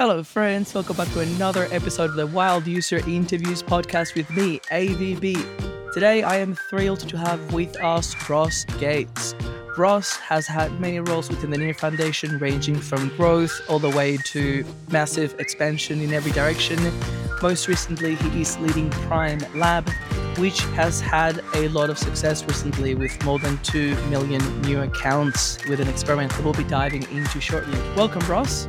Hello, friends. Welcome back to another episode of the Wild User Interviews podcast with me, AVB. Today, I am thrilled to have with us Ross Gates. Ross has had many roles within the Near Foundation, ranging from growth all the way to massive expansion in every direction. Most recently, he is leading Prime Lab, which has had a lot of success recently with more than 2 million new accounts with an experiment that we'll be diving into shortly. Welcome, Ross.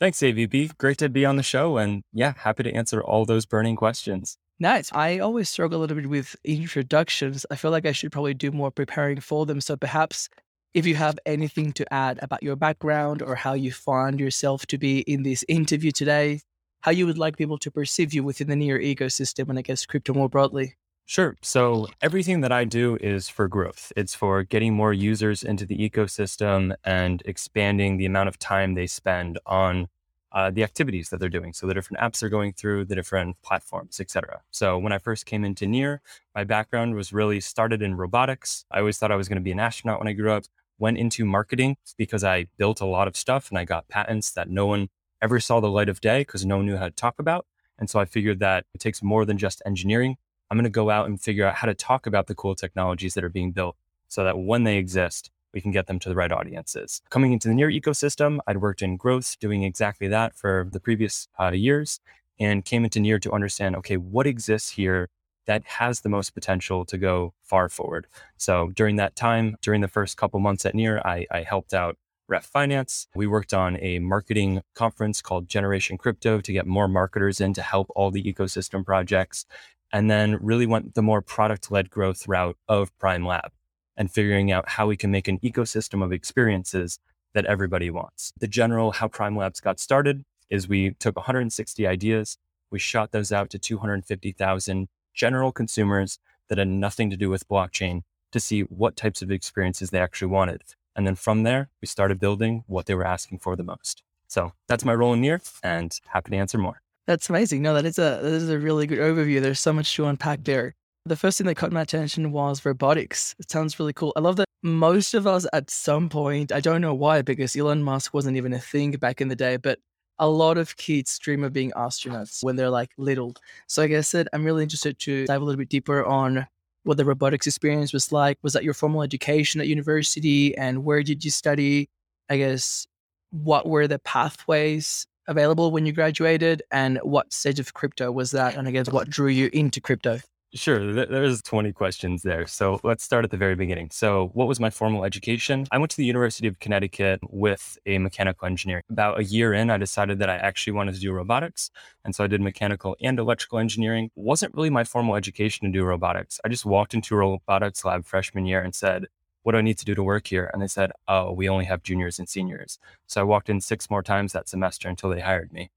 Thanks, AVB. Great to be on the show. And yeah, happy to answer all those burning questions. Nice. I always struggle a little bit with introductions. I feel like I should probably do more preparing for them. So perhaps if you have anything to add about your background or how you find yourself to be in this interview today, how you would like people to perceive you within the near ecosystem and I guess crypto more broadly. Sure. So everything that I do is for growth. It's for getting more users into the ecosystem and expanding the amount of time they spend on uh, the activities that they're doing. So the different apps they're going through, the different platforms, etc. So when I first came into Near, my background was really started in robotics. I always thought I was going to be an astronaut when I grew up. Went into marketing because I built a lot of stuff and I got patents that no one ever saw the light of day because no one knew how to talk about. And so I figured that it takes more than just engineering I'm going to go out and figure out how to talk about the cool technologies that are being built so that when they exist, we can get them to the right audiences. Coming into the near ecosystem, I'd worked in growth doing exactly that for the previous uh, years and came into near to understand okay, what exists here that has the most potential to go far forward. So during that time, during the first couple months at near, I, I helped out Ref Finance. We worked on a marketing conference called Generation Crypto to get more marketers in to help all the ecosystem projects and then really went the more product led growth route of Prime Lab and figuring out how we can make an ecosystem of experiences that everybody wants. The general how Prime Labs got started is we took 160 ideas, we shot those out to 250,000 general consumers that had nothing to do with blockchain to see what types of experiences they actually wanted. And then from there, we started building what they were asking for the most. So that's my role in Near and happy to answer more. That's amazing. No, that is a that is a really good overview. There's so much to unpack there. The first thing that caught my attention was robotics. It sounds really cool. I love that most of us at some point, I don't know why, because Elon Musk wasn't even a thing back in the day, but a lot of kids dream of being astronauts when they're like little. So I guess I'm really interested to dive a little bit deeper on what the robotics experience was like. Was that your formal education at university and where did you study? I guess what were the pathways available when you graduated and what stage of crypto was that and i guess what drew you into crypto Sure, there's 20 questions there. So let's start at the very beginning. So, what was my formal education? I went to the University of Connecticut with a mechanical engineering. About a year in, I decided that I actually wanted to do robotics. And so I did mechanical and electrical engineering. Wasn't really my formal education to do robotics. I just walked into a robotics lab freshman year and said, what do I need to do to work here? And they said, oh, we only have juniors and seniors. So I walked in six more times that semester until they hired me.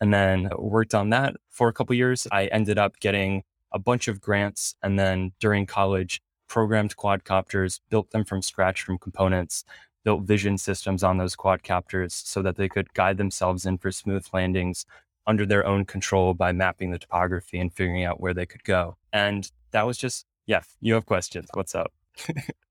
And then worked on that for a couple years. I ended up getting a bunch of grants. And then during college, programmed quadcopters, built them from scratch from components, built vision systems on those quadcopters so that they could guide themselves in for smooth landings under their own control by mapping the topography and figuring out where they could go. And that was just, yeah, you have questions. What's up?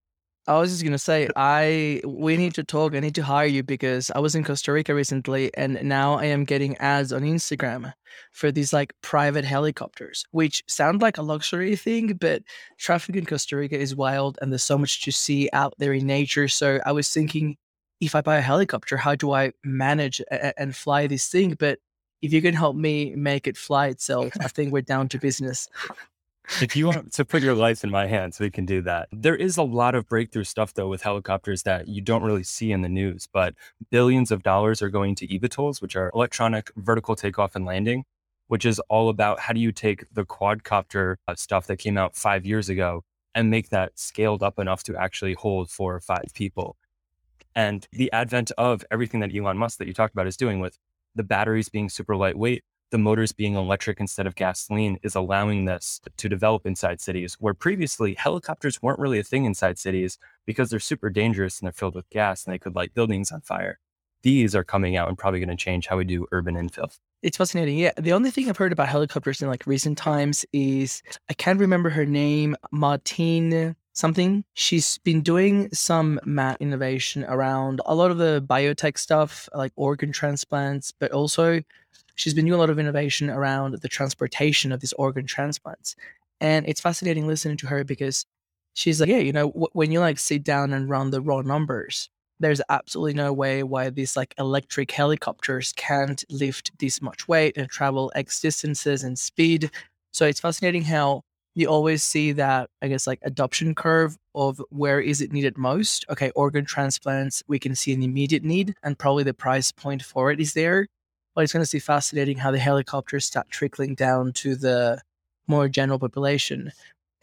I was just gonna say, I we need to talk. I need to hire you because I was in Costa Rica recently, and now I am getting ads on Instagram for these like private helicopters, which sound like a luxury thing, but traffic in Costa Rica is wild, and there's so much to see out there in nature. So I was thinking, if I buy a helicopter, how do I manage a- and fly this thing? But if you can help me make it fly itself, I think we're down to business if you want to put your life in my hands, we can do that. There is a lot of breakthrough stuff though with helicopters that you don't really see in the news, but billions of dollars are going to eVTOLs, which are electronic vertical takeoff and landing, which is all about how do you take the quadcopter uh, stuff that came out five years ago and make that scaled up enough to actually hold four or five people. And the advent of everything that Elon Musk that you talked about is doing with the batteries being super lightweight, the motors being electric instead of gasoline is allowing this to develop inside cities where previously helicopters weren't really a thing inside cities because they're super dangerous and they're filled with gas and they could light buildings on fire. These are coming out and probably going to change how we do urban infill. It's fascinating. Yeah. The only thing I've heard about helicopters in like recent times is I can't remember her name, Martine something. She's been doing some mat innovation around a lot of the biotech stuff, like organ transplants, but also she's been doing a lot of innovation around the transportation of these organ transplants. And it's fascinating listening to her because she's like, yeah, you know, w- when you like sit down and run the raw numbers, there's absolutely no way why these like electric helicopters can't lift this much weight and travel X distances and speed. So it's fascinating how you always see that, I guess, like adoption curve of where is it needed most. Okay, organ transplants, we can see an immediate need, and probably the price point for it is there. But it's going to be fascinating how the helicopters start trickling down to the more general population.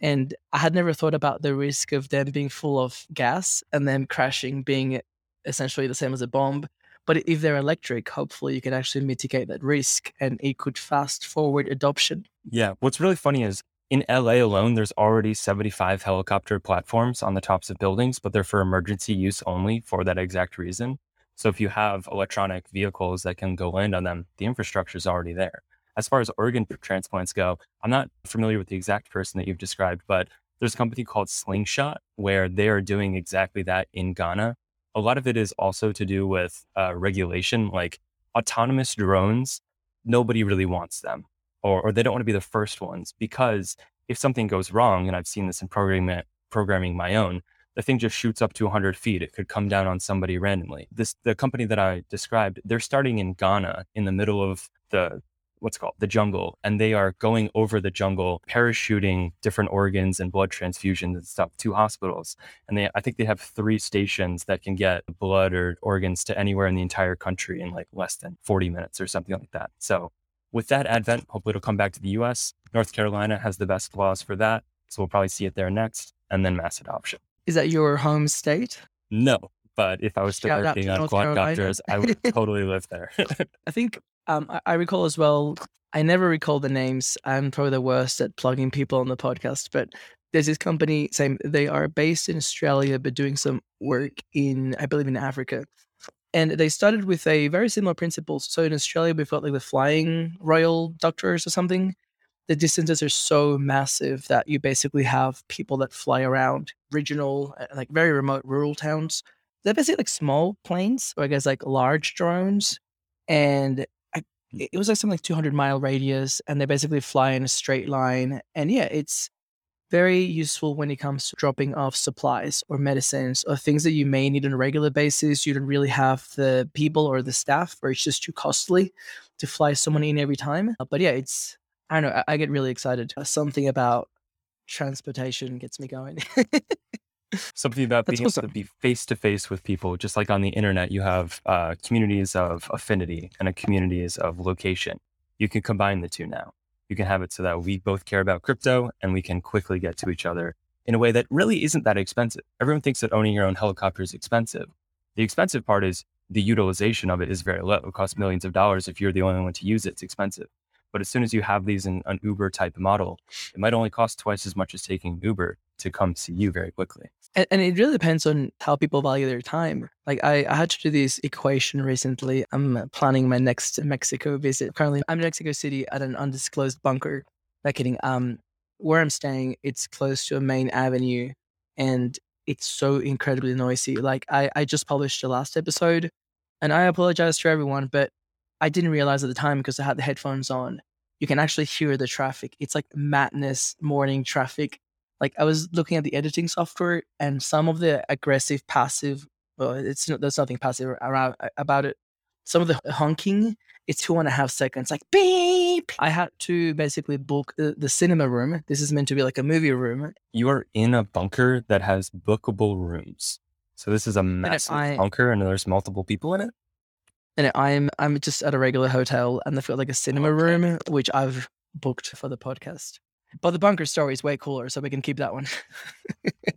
And I had never thought about the risk of them being full of gas and then crashing being essentially the same as a bomb. But if they're electric, hopefully you can actually mitigate that risk and it could fast forward adoption. Yeah. What's really funny is in LA alone, there's already 75 helicopter platforms on the tops of buildings, but they're for emergency use only for that exact reason. So if you have electronic vehicles that can go land on them, the infrastructure is already there. As far as organ transplants go, I'm not familiar with the exact person that you've described, but there's a company called Slingshot where they are doing exactly that in Ghana. A lot of it is also to do with uh, regulation, like autonomous drones. Nobody really wants them or, or they don't want to be the first ones because if something goes wrong, and I've seen this in programming, programming my own, the thing just shoots up to 100 feet. It could come down on somebody randomly. This the company that I described. They're starting in Ghana, in the middle of the what's called the jungle, and they are going over the jungle, parachuting different organs and blood transfusions and stuff to hospitals. And they, I think they have three stations that can get blood or organs to anywhere in the entire country in like less than 40 minutes or something like that. So with that advent, hopefully it'll come back to the US. North Carolina has the best laws for that. So we'll probably see it there next and then mass adoption. Is that your home state? No, but if I was still working on quadcopters, I would totally live there. I think um, I, I recall as well, I never recall the names. I'm probably the worst at plugging people on the podcast, but there's this company, same, they are based in Australia, but doing some work in, I believe, in Africa and they started with a very similar principle. So in Australia, we've got like the flying royal doctors or something. The distances are so massive that you basically have people that fly around regional, uh, like very remote rural towns. They're basically like small planes, or I guess like large drones. And I, it was like something like 200 mile radius, and they basically fly in a straight line. And yeah, it's very useful when it comes to dropping off supplies or medicines or things that you may need on a regular basis. You don't really have the people or the staff, or it's just too costly to fly someone in every time. Uh, but yeah, it's, I don't know, I, I get really excited. Uh, something about transportation gets me going. Something about That's being awesome. able to be face to face with people, just like on the internet, you have uh, communities of affinity and a communities of location. You can combine the two now you can have it so that we both care about crypto and we can quickly get to each other in a way that really isn't that expensive. Everyone thinks that owning your own helicopter is expensive. The expensive part is the utilization of it is very low. It costs millions of dollars. If you're the only one to use it, it's expensive. But as soon as you have these in an Uber type model, it might only cost twice as much as taking Uber to come see you very quickly. And, and it really depends on how people value their time. Like I, I had to do this equation recently. I'm planning my next Mexico visit. Currently, I'm in Mexico City at an undisclosed bunker. Not kidding. Um, where I'm staying, it's close to a main avenue, and it's so incredibly noisy. Like I, I just published the last episode, and I apologize to everyone, but I didn't realize at the time because I had the headphones on. You can actually hear the traffic. It's like madness morning traffic. Like I was looking at the editing software and some of the aggressive passive well it's there's nothing passive around about it. Some of the honking it's two and a half seconds like beep i had to basically book the, the cinema room. This is meant to be like a movie room. You are in a bunker that has bookable rooms. So this is a massive I, bunker and there's multiple people in it and i'm i'm just at a regular hotel and they've got like a cinema oh, okay. room which i've booked for the podcast but the bunker story is way cooler, so we can keep that one.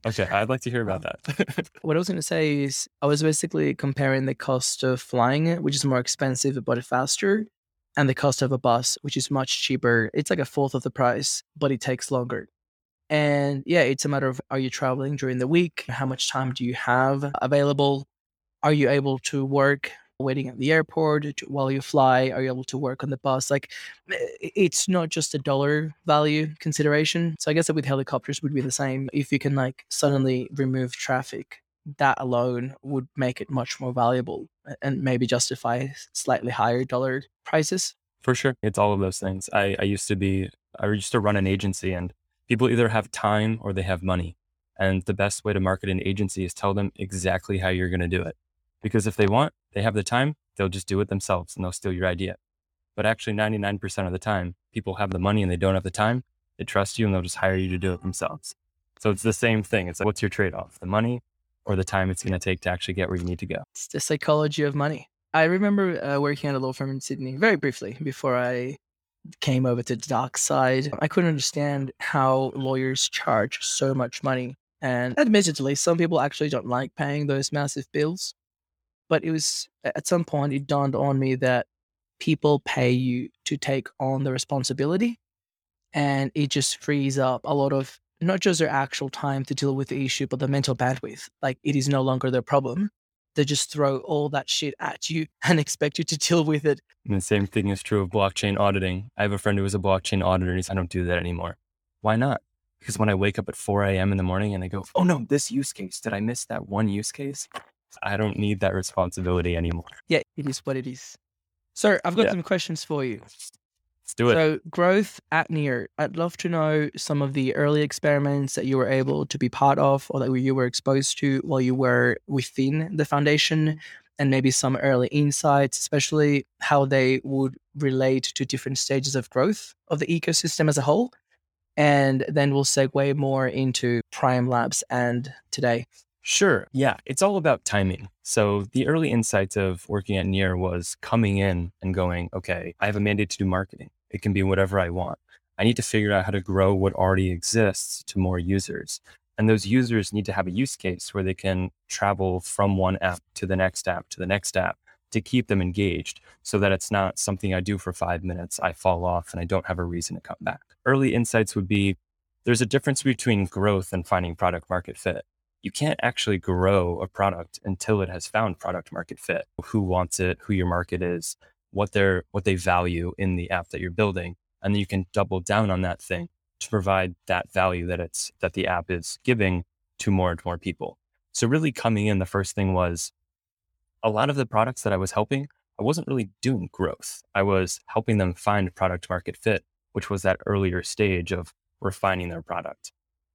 okay, I'd like to hear um, about that. what I was going to say is, I was basically comparing the cost of flying, which is more expensive but faster, and the cost of a bus, which is much cheaper. It's like a fourth of the price, but it takes longer. And yeah, it's a matter of are you traveling during the week? How much time do you have available? Are you able to work waiting at the airport while you fly? Are you able to work on the bus? Like, eh, it's not just a dollar value consideration. So I guess that with helicopters would be the same. If you can like suddenly remove traffic, that alone would make it much more valuable and maybe justify slightly higher dollar prices. For sure. It's all of those things. I, I used to be, I used to run an agency and people either have time or they have money. And the best way to market an agency is tell them exactly how you're going to do it. Because if they want, they have the time, they'll just do it themselves and they'll steal your idea. But actually, 99% of the time, people have the money and they don't have the time. They trust you and they'll just hire you to do it themselves. So it's the same thing. It's like, what's your trade off? The money or the time it's going to take to actually get where you need to go? It's the psychology of money. I remember uh, working at a law firm in Sydney very briefly before I came over to the dark side. I couldn't understand how lawyers charge so much money. And admittedly, some people actually don't like paying those massive bills. But it was at some point, it dawned on me that people pay you to take on the responsibility. And it just frees up a lot of not just their actual time to deal with the issue, but the mental bandwidth. Like it is no longer their problem. They just throw all that shit at you and expect you to deal with it. And the same thing is true of blockchain auditing. I have a friend who was a blockchain auditor and he said, I don't do that anymore. Why not? Because when I wake up at 4 a.m. in the morning and I go, oh no, this use case, did I miss that one use case? I don't need that responsibility anymore. Yeah, it is what it is. So I've got yeah. some questions for you. Let's do it. So, growth at Near. I'd love to know some of the early experiments that you were able to be part of or that you were exposed to while you were within the foundation, and maybe some early insights, especially how they would relate to different stages of growth of the ecosystem as a whole. And then we'll segue more into Prime Labs and today. Sure. Yeah. It's all about timing. So the early insights of working at Near was coming in and going, okay, I have a mandate to do marketing. It can be whatever I want. I need to figure out how to grow what already exists to more users. And those users need to have a use case where they can travel from one app to the next app to the next app to keep them engaged so that it's not something I do for five minutes, I fall off and I don't have a reason to come back. Early insights would be there's a difference between growth and finding product market fit you can't actually grow a product until it has found product market fit. Who wants it, who your market is, what they're what they value in the app that you're building. And then you can double down on that thing to provide that value that it's that the app is giving to more and more people. So really coming in, the first thing was a lot of the products that I was helping, I wasn't really doing growth. I was helping them find product market fit, which was that earlier stage of refining their product.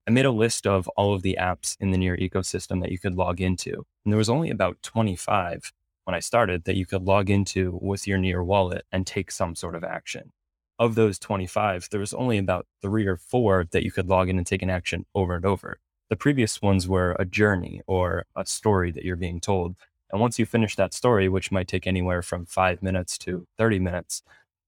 I made a list of all of the apps in the Near ecosystem that you could log into. And there was only about 25 when I started that you could log into with your Near wallet and take some sort of action. Of those 25, there was only about three or four that you could log in and take an action over and over. The previous ones were a journey or a story that you're being told. And once you finish that story, which might take anywhere from five minutes to 30 minutes,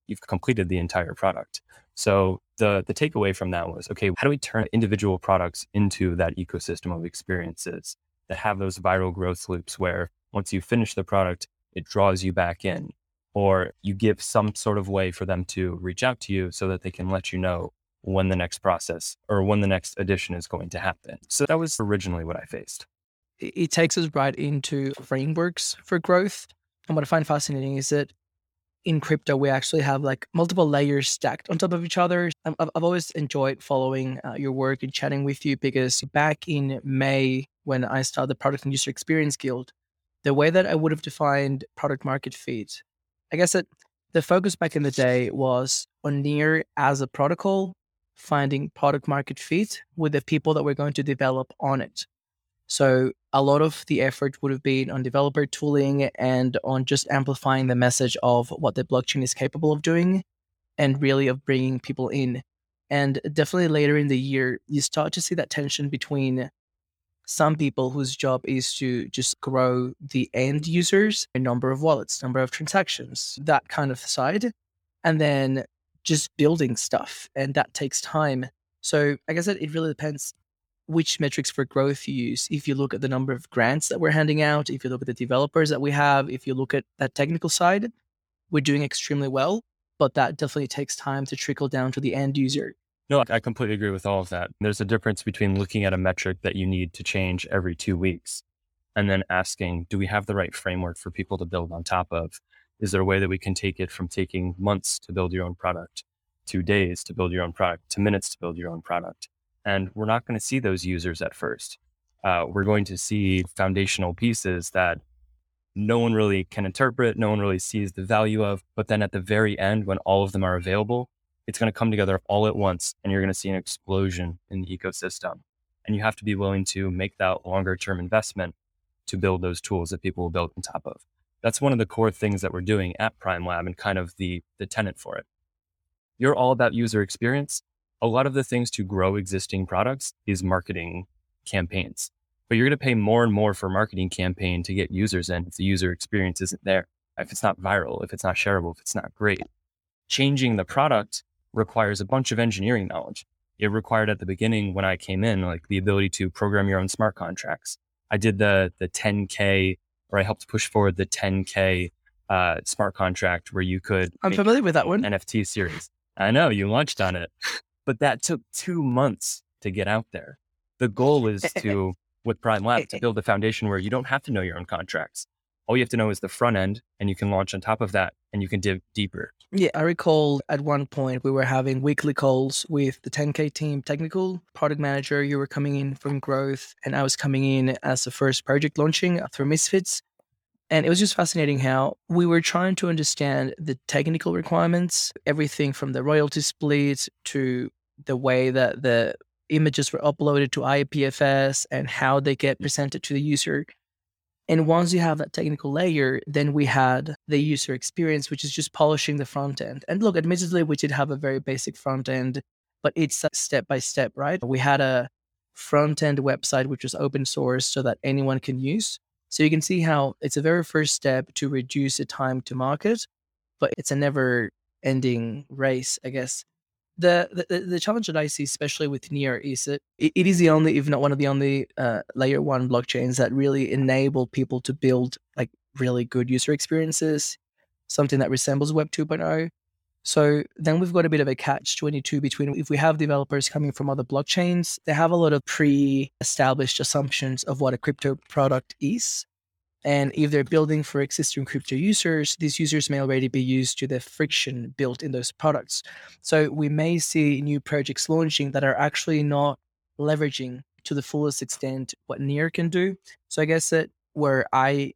you've completed the entire product. So the the takeaway from that was okay, how do we turn individual products into that ecosystem of experiences that have those viral growth loops where once you finish the product, it draws you back in, or you give some sort of way for them to reach out to you so that they can let you know when the next process or when the next edition is going to happen. So that was originally what I faced. It takes us right into frameworks for growth. And what I find fascinating is that in crypto, we actually have like multiple layers stacked on top of each other. I've, I've always enjoyed following uh, your work and chatting with you because back in May, when I started the Product and User Experience Guild, the way that I would have defined product market fit, I guess that the focus back in the day was on near as a protocol, finding product market fit with the people that we're going to develop on it. So a lot of the effort would have been on developer tooling and on just amplifying the message of what the blockchain is capable of doing and really of bringing people in. And definitely later in the year, you start to see that tension between some people whose job is to just grow the end users, a number of wallets, number of transactions, that kind of side, and then just building stuff. And that takes time. So like I that it really depends which metrics for growth you use. If you look at the number of grants that we're handing out, if you look at the developers that we have, if you look at that technical side, we're doing extremely well, but that definitely takes time to trickle down to the end user. No, I completely agree with all of that. There's a difference between looking at a metric that you need to change every two weeks and then asking, do we have the right framework for people to build on top of? Is there a way that we can take it from taking months to build your own product to days to build your own product to minutes to build your own product? And we're not going to see those users at first. Uh, we're going to see foundational pieces that no one really can interpret, no one really sees the value of. But then at the very end, when all of them are available, it's going to come together all at once and you're going to see an explosion in the ecosystem. And you have to be willing to make that longer term investment to build those tools that people will build on top of. That's one of the core things that we're doing at Prime Lab and kind of the, the tenant for it. You're all about user experience. A lot of the things to grow existing products is marketing campaigns but you're going to pay more and more for marketing campaign to get users in if the user experience isn't there, if it's not viral, if it's not shareable, if it's not great. Changing the product requires a bunch of engineering knowledge. It required at the beginning when I came in, like the ability to program your own smart contracts. I did the the 10k, or I helped push forward the 10k uh, smart contract where you could. I'm familiar with that one. NFT series. I know you launched on it, but that took two months to get out there. The goal is to with Prime Lab to build a foundation where you don't have to know your own contracts. All you have to know is the front end, and you can launch on top of that, and you can dig deeper. Yeah, I recall at one point we were having weekly calls with the 10K team technical product manager. You were coming in from growth, and I was coming in as the first project launching uh, through Misfits. And it was just fascinating how we were trying to understand the technical requirements, everything from the royalty split to the way that the images were uploaded to IPFS and how they get mm. presented to the user. And once you have that technical layer, then we had the user experience, which is just polishing the front end. And look, admittedly, we did have a very basic front end, but it's step by step, right? We had a front end website, which was open source so that anyone can use. So you can see how it's a very first step to reduce the time to market, but it's a never ending race, I guess the, the the challenge that I see, especially with Near, is that it, it is the only, if not one of the only, uh, layer one blockchains that really enable people to build like really good user experiences, something that resembles Web 2.0. So then we've got a bit of a catch 22 between if we have developers coming from other blockchains, they have a lot of pre established assumptions of what a crypto product is. And if they're building for existing crypto users, these users may already be used to the friction built in those products. So we may see new projects launching that are actually not leveraging to the fullest extent what Near can do. So I guess that where I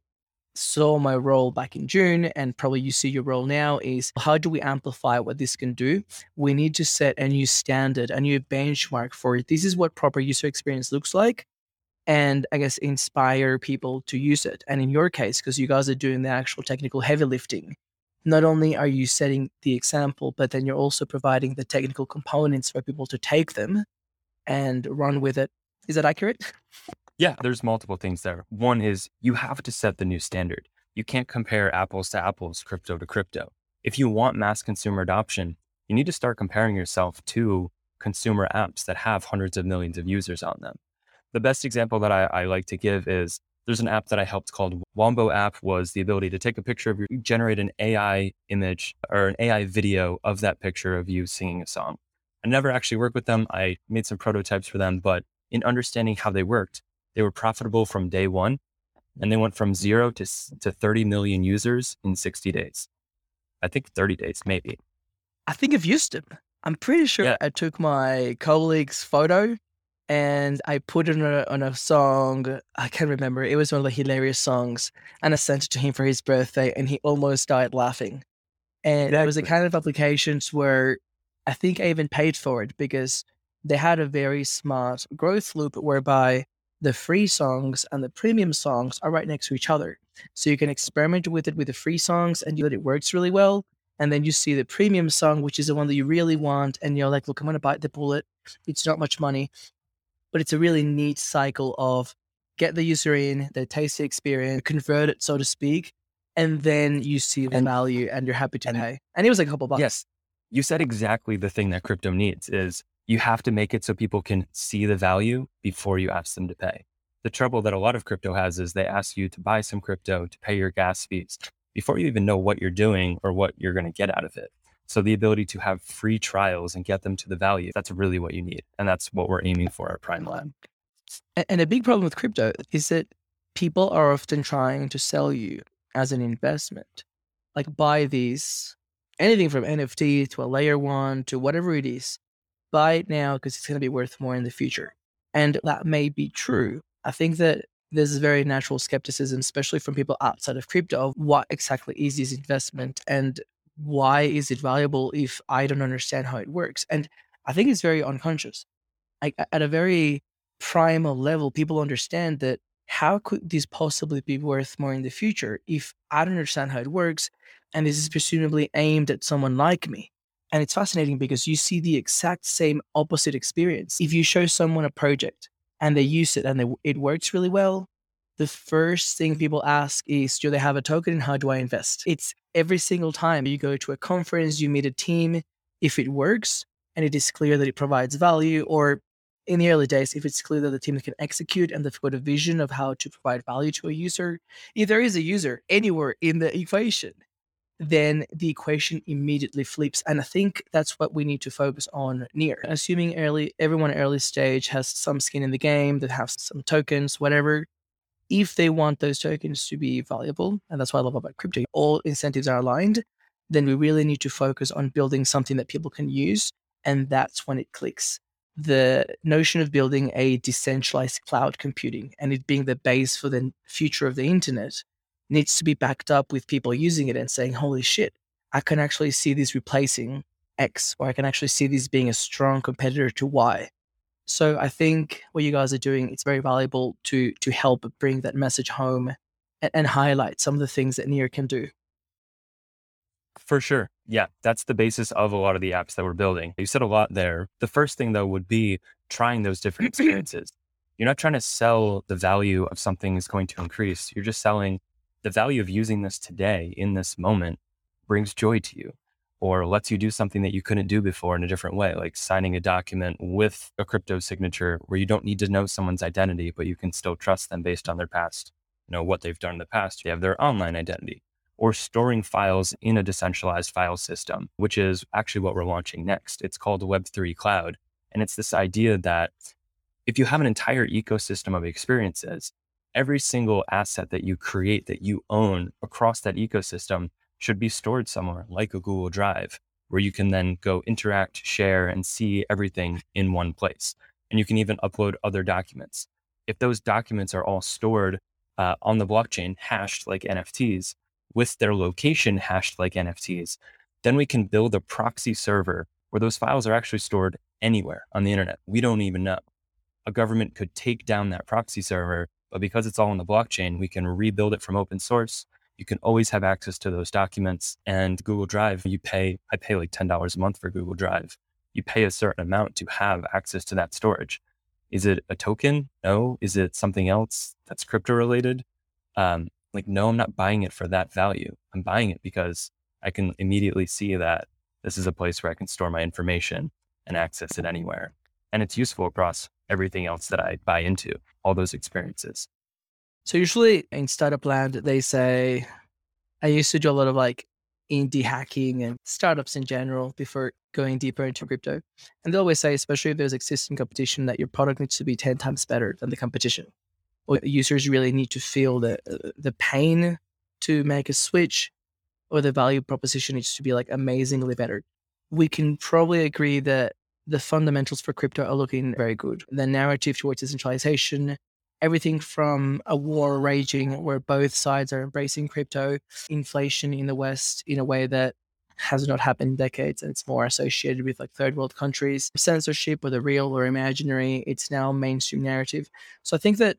saw my role back in June, and probably you see your role now, is how do we amplify what this can do? We need to set a new standard, a new benchmark for it. This is what proper user experience looks like and I guess inspire people to use it. And in your case, because you guys are doing the actual technical heavy lifting, not only are you setting the example, but then you're also providing the technical components for people to take them and run with it. Is that accurate? Yeah, there's multiple things there. One is you have to set the new standard. You can't compare apples to apples, crypto to crypto. If you want mass consumer adoption, you need to start comparing yourself to consumer apps that have hundreds of millions of users on them the best example that I, I, like to give is there's an app that I helped called Wombo app was the ability to take a picture of you, generate an AI image or an AI video of that picture of you singing a song. I never actually worked with them. I made some prototypes for them, but in understanding how they worked, they were profitable from day one and they went from zero to, to 30 million users in 60 days. I think 30 days, maybe. I think I've used them. I'm pretty sure yeah. I took my colleague's photo and I put it on a, on a song. I can't remember. It was one of the hilarious songs, and I sent it to him for his birthday, and he almost died laughing. And exactly. it was the kind of applications where I think I even paid for it because they had a very smart growth loop whereby the free songs and the premium songs are right next to each other. So you can experiment with it with the free songs and you, that it works really well. And then you see the premium song, which is the one that you really want, and you're like, look, I'm gonna bite the bullet. It's not much money but it's a really neat cycle of get the user in, they taste the experience, convert it, so to speak, and then you see the and, value and you're happy to and, pay. And it was like a couple bucks. Yes. You said exactly the thing that crypto needs is you have to make it so people can see the value before you ask them to pay. The trouble that a lot of crypto has is they ask you to buy some crypto to pay your gas fees before you even know what you're doing or what you're going to get out of it. So the ability to have free trials and get them to the value, that's really what you need. And that's what we're aiming for at Prime Lab. And a big problem with crypto is that people are often trying to sell you as an investment. Like buy these, anything from NFT to a layer one to whatever it is, buy it now because it's going to be worth more in the future. And that may be true. I think that there's a very natural skepticism, especially from people outside of crypto, of what exactly is this investment and why is it valuable if I don't understand how it works? And I think it's very unconscious. Like at a very primal level, people understand that how could this possibly be worth more in the future if I don't understand how it works and this is presumably aimed at someone like me? And it's fascinating because you see the exact same opposite experience. If you show someone a project and they use it and they, it works really well, the first thing people ask is, do they have a token and how do I invest? It's every single time you go to a conference, you meet a team, if it works and it is clear that it provides value, or in the early days, if it's clear that the team can execute and they've got a vision of how to provide value to a user, if there is a user anywhere in the equation, then the equation immediately flips. And I think that's what we need to focus on near. Assuming early everyone early stage has some skin in the game, that have some tokens, whatever. If they want those tokens to be valuable, and that's what I love about crypto, all incentives are aligned, then we really need to focus on building something that people can use. And that's when it clicks the notion of building a decentralized cloud computing and it being the base for the future of the internet needs to be backed up with people using it and saying, holy shit, I can actually see this replacing X, or I can actually see this being a strong competitor to Y. So I think what you guys are doing, it's very valuable to to help bring that message home and, and highlight some of the things that Near can do. For sure. Yeah, that's the basis of a lot of the apps that we're building. You said a lot there. The first thing, though, would be trying those different experiences. You're not trying to sell the value of something is going to increase. You're just selling the value of using this today in this moment brings joy to you or lets you do something that you couldn't do before in a different way, like signing a document with a crypto signature where you don't need to know someone's identity, but you can still trust them based on their past, you know, what they've done in the past. They have their online identity or storing files in a decentralized file system, which is actually what we're launching next. It's called Web3 Cloud. And it's this idea that if you have an entire ecosystem of experiences, every single asset that you create that you own across that ecosystem should be stored somewhere like a Google Drive, where you can then go interact, share, and see everything in one place. And you can even upload other documents. If those documents are all stored uh, on the blockchain, hashed like NFTs, with their location hashed like NFTs, then we can build a proxy server where those files are actually stored anywhere on the internet. We don't even know. A government could take down that proxy server, but because it's all on the blockchain, we can rebuild it from open source. You can always have access to those documents. And Google Drive, you pay, I pay like $10 a month for Google Drive. You pay a certain amount to have access to that storage. Is it a token? No. Is it something else that's crypto related? Um, like, no, I'm not buying it for that value. I'm buying it because I can immediately see that this is a place where I can store my information and access it anywhere. And it's useful across everything else that I buy into, all those experiences. So usually in startup land, they say, I used to do a lot of like indie hacking and startups in general before going deeper into crypto. And they always say, especially if there's existing competition, that your product needs to be 10 times better than the competition. Or users really need to feel the uh, the pain to make a switch or the value proposition needs to be like amazingly better. We can probably agree that the fundamentals for crypto are looking very good. The narrative towards decentralization everything from a war raging where both sides are embracing crypto inflation in the west in a way that has not happened in decades and it's more associated with like third world countries censorship whether real or imaginary it's now mainstream narrative so i think that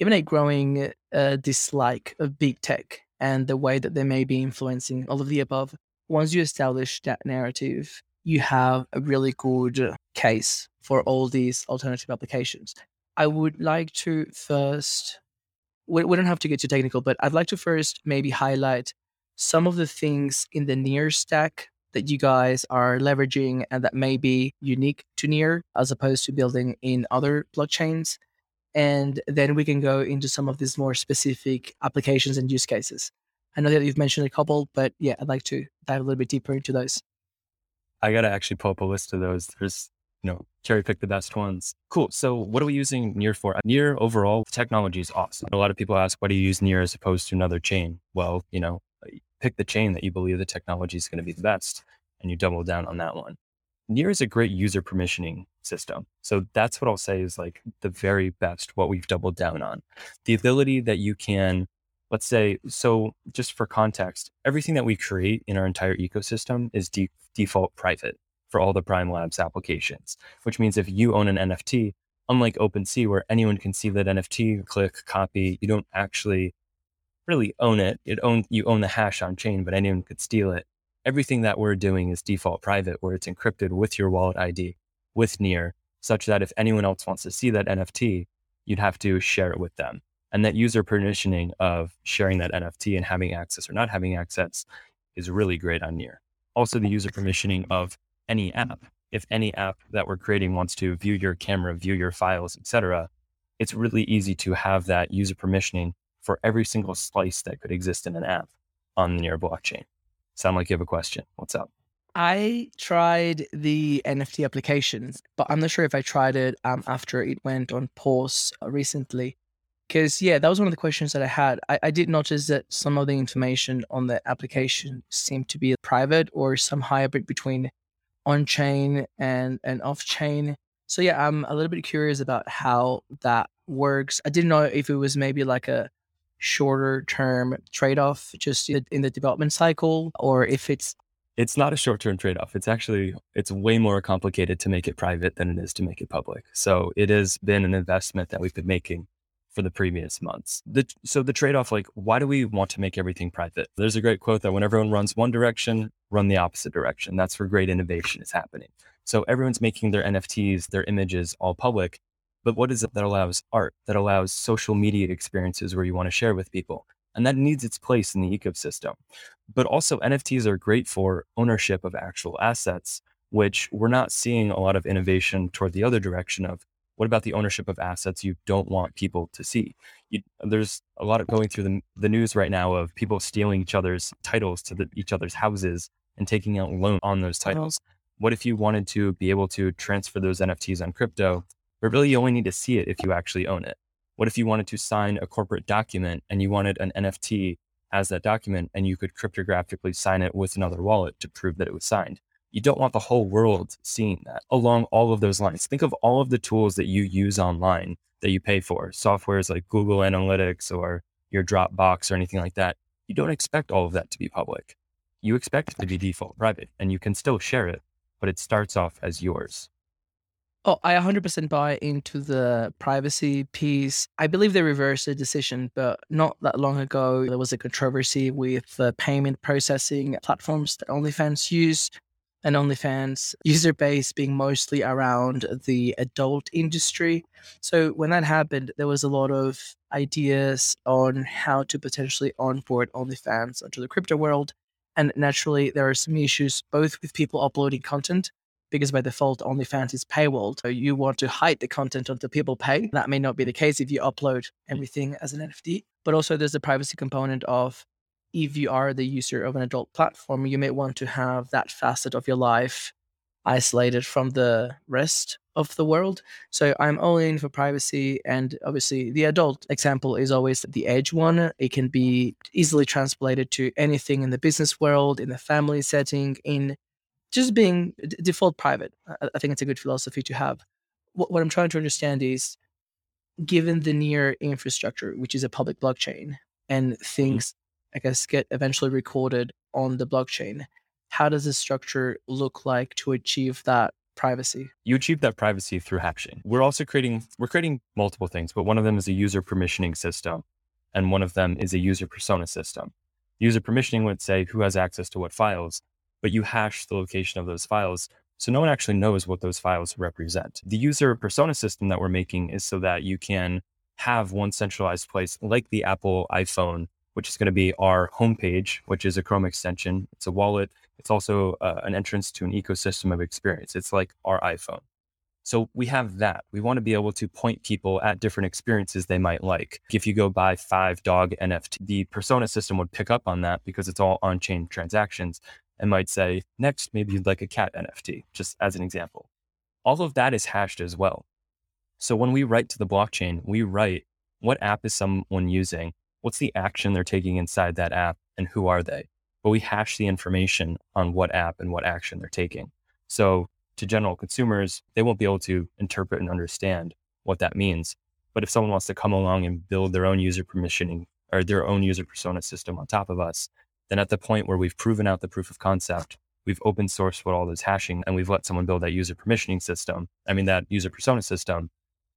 even a growing uh, dislike of big tech and the way that they may be influencing all of the above. Once you establish that narrative, you have a really good case for all these alternative applications. I would like to first, we, we don't have to get too technical, but I'd like to first maybe highlight some of the things in the near stack that you guys are leveraging and that may be unique to near as opposed to building in other blockchains and then we can go into some of these more specific applications and use cases. I know that you've mentioned a couple, but yeah, I'd like to dive a little bit deeper into those. I got to actually pull up a list of those. There's you know, cherry pick the best ones. Cool. So what are we using Near for? Uh, Near overall, technology is awesome. A lot of people ask, why do you use Near as opposed to another chain? Well, you know, pick the chain that you believe the technology is going to be the best and you double down on that one. Near is a great user permissioning system. So that's what I'll say is like the very best, what we've doubled down on. The ability that you can, let's say, so just for context, everything that we create in our entire ecosystem is de- default private for all the Prime Labs applications, which means if you own an NFT, unlike OpenSea, where anyone can see that NFT, click, copy, you don't actually really own it. It own you own the hash on chain, but anyone could steal it. Everything that we're doing is default private, where it's encrypted with your wallet ID, with Near, such that if anyone else wants to see that NFT, you'd have to share it with them. And that user permissioning of sharing that NFT and having access or not having access is really great on Near. Also, the user permissioning of any app. If any app that we're creating wants to view your camera, view your files, etc., it's really easy to have that user permissioning for every single slice that could exist in an app on the Near blockchain. Sound like you have a question. What's up? I tried the NFT applications, but I'm not sure if I tried it um, after it went on pause recently. Because, yeah, that was one of the questions that I had. I, I did notice that some of the information on the application seemed to be private or some hybrid between on chain and, and off chain. So, yeah, I'm a little bit curious about how that works. I didn't know if it was maybe like a shorter term trade off just in the development cycle or if it's it's not a short-term trade-off it's actually it's way more complicated to make it private than it is to make it public so it has been an investment that we've been making for the previous months the, so the trade-off like why do we want to make everything private there's a great quote that when everyone runs one direction run the opposite direction that's where great innovation is happening so everyone's making their nfts their images all public but what is it that allows art, that allows social media experiences where you want to share with people? And that needs its place in the ecosystem. But also, NFTs are great for ownership of actual assets, which we're not seeing a lot of innovation toward the other direction of what about the ownership of assets you don't want people to see? You, there's a lot of going through the, the news right now of people stealing each other's titles to the, each other's houses and taking out loan on those uh-huh. titles. What if you wanted to be able to transfer those NFTs on crypto but really you only need to see it if you actually own it. What if you wanted to sign a corporate document and you wanted an NFT as that document and you could cryptographically sign it with another wallet to prove that it was signed? You don't want the whole world seeing that along all of those lines. Think of all of the tools that you use online that you pay for, softwares like Google Analytics or your Dropbox or anything like that. You don't expect all of that to be public. You expect it to be default private and you can still share it, but it starts off as yours. Oh, I 100% buy into the privacy piece. I believe they reversed the decision, but not that long ago, there was a controversy with the payment processing platforms that OnlyFans use, and OnlyFans user base being mostly around the adult industry. So when that happened, there was a lot of ideas on how to potentially onboard OnlyFans onto the crypto world. And naturally, there are some issues both with people uploading content because by default OnlyFans is paywalled. So you want to hide the content until people pay. That may not be the case if you upload everything as an NFT. But also there's the privacy component of if you are the user of an adult platform, you may want to have that facet of your life isolated from the rest of the world. So I'm all in for privacy. And obviously, the adult example is always the edge one. It can be easily translated to anything in the business world, in the family setting, in just being default private. I, I think it's a good philosophy to have. What, what I'm trying to understand is given the near infrastructure, which is a public blockchain, and mm-hmm. things, I guess, get eventually recorded on the blockchain, how does the structure look like to achieve that privacy? You achieve that privacy through hashing. We're also creating we're creating multiple things, but one of them is a user permissioning system, and one of them is a user persona system. User permissioning would say who has access to what files, but you hash the location of those files. So no one actually knows what those files represent. The user persona system that we're making is so that you can have one centralized place like the Apple iPhone, which is going to be our homepage, which is a Chrome extension. It's a wallet. It's also uh, an entrance to an ecosystem of experience. It's like our iPhone. So we have that. We want to be able to point people at different experiences they might like. If you go buy five dog NFT, the persona system would pick up on that because it's all on chain transactions and might say, next, maybe you'd like a cat NFT, just as an example. all of that is hashed as well. So when we write to the blockchain, we write what app is someone using? What's the action they're taking inside that app and who are they? But we hash the information on what app and what action they're taking. So to general consumers, they won't be able to interpret and understand what that means. But if someone wants to come along and build their own user permissioning or their own user persona system on top of us, then at the point where we've proven out the proof of concept, we've open sourced what all this hashing and we've let someone build that user permissioning system, I mean, that user persona system,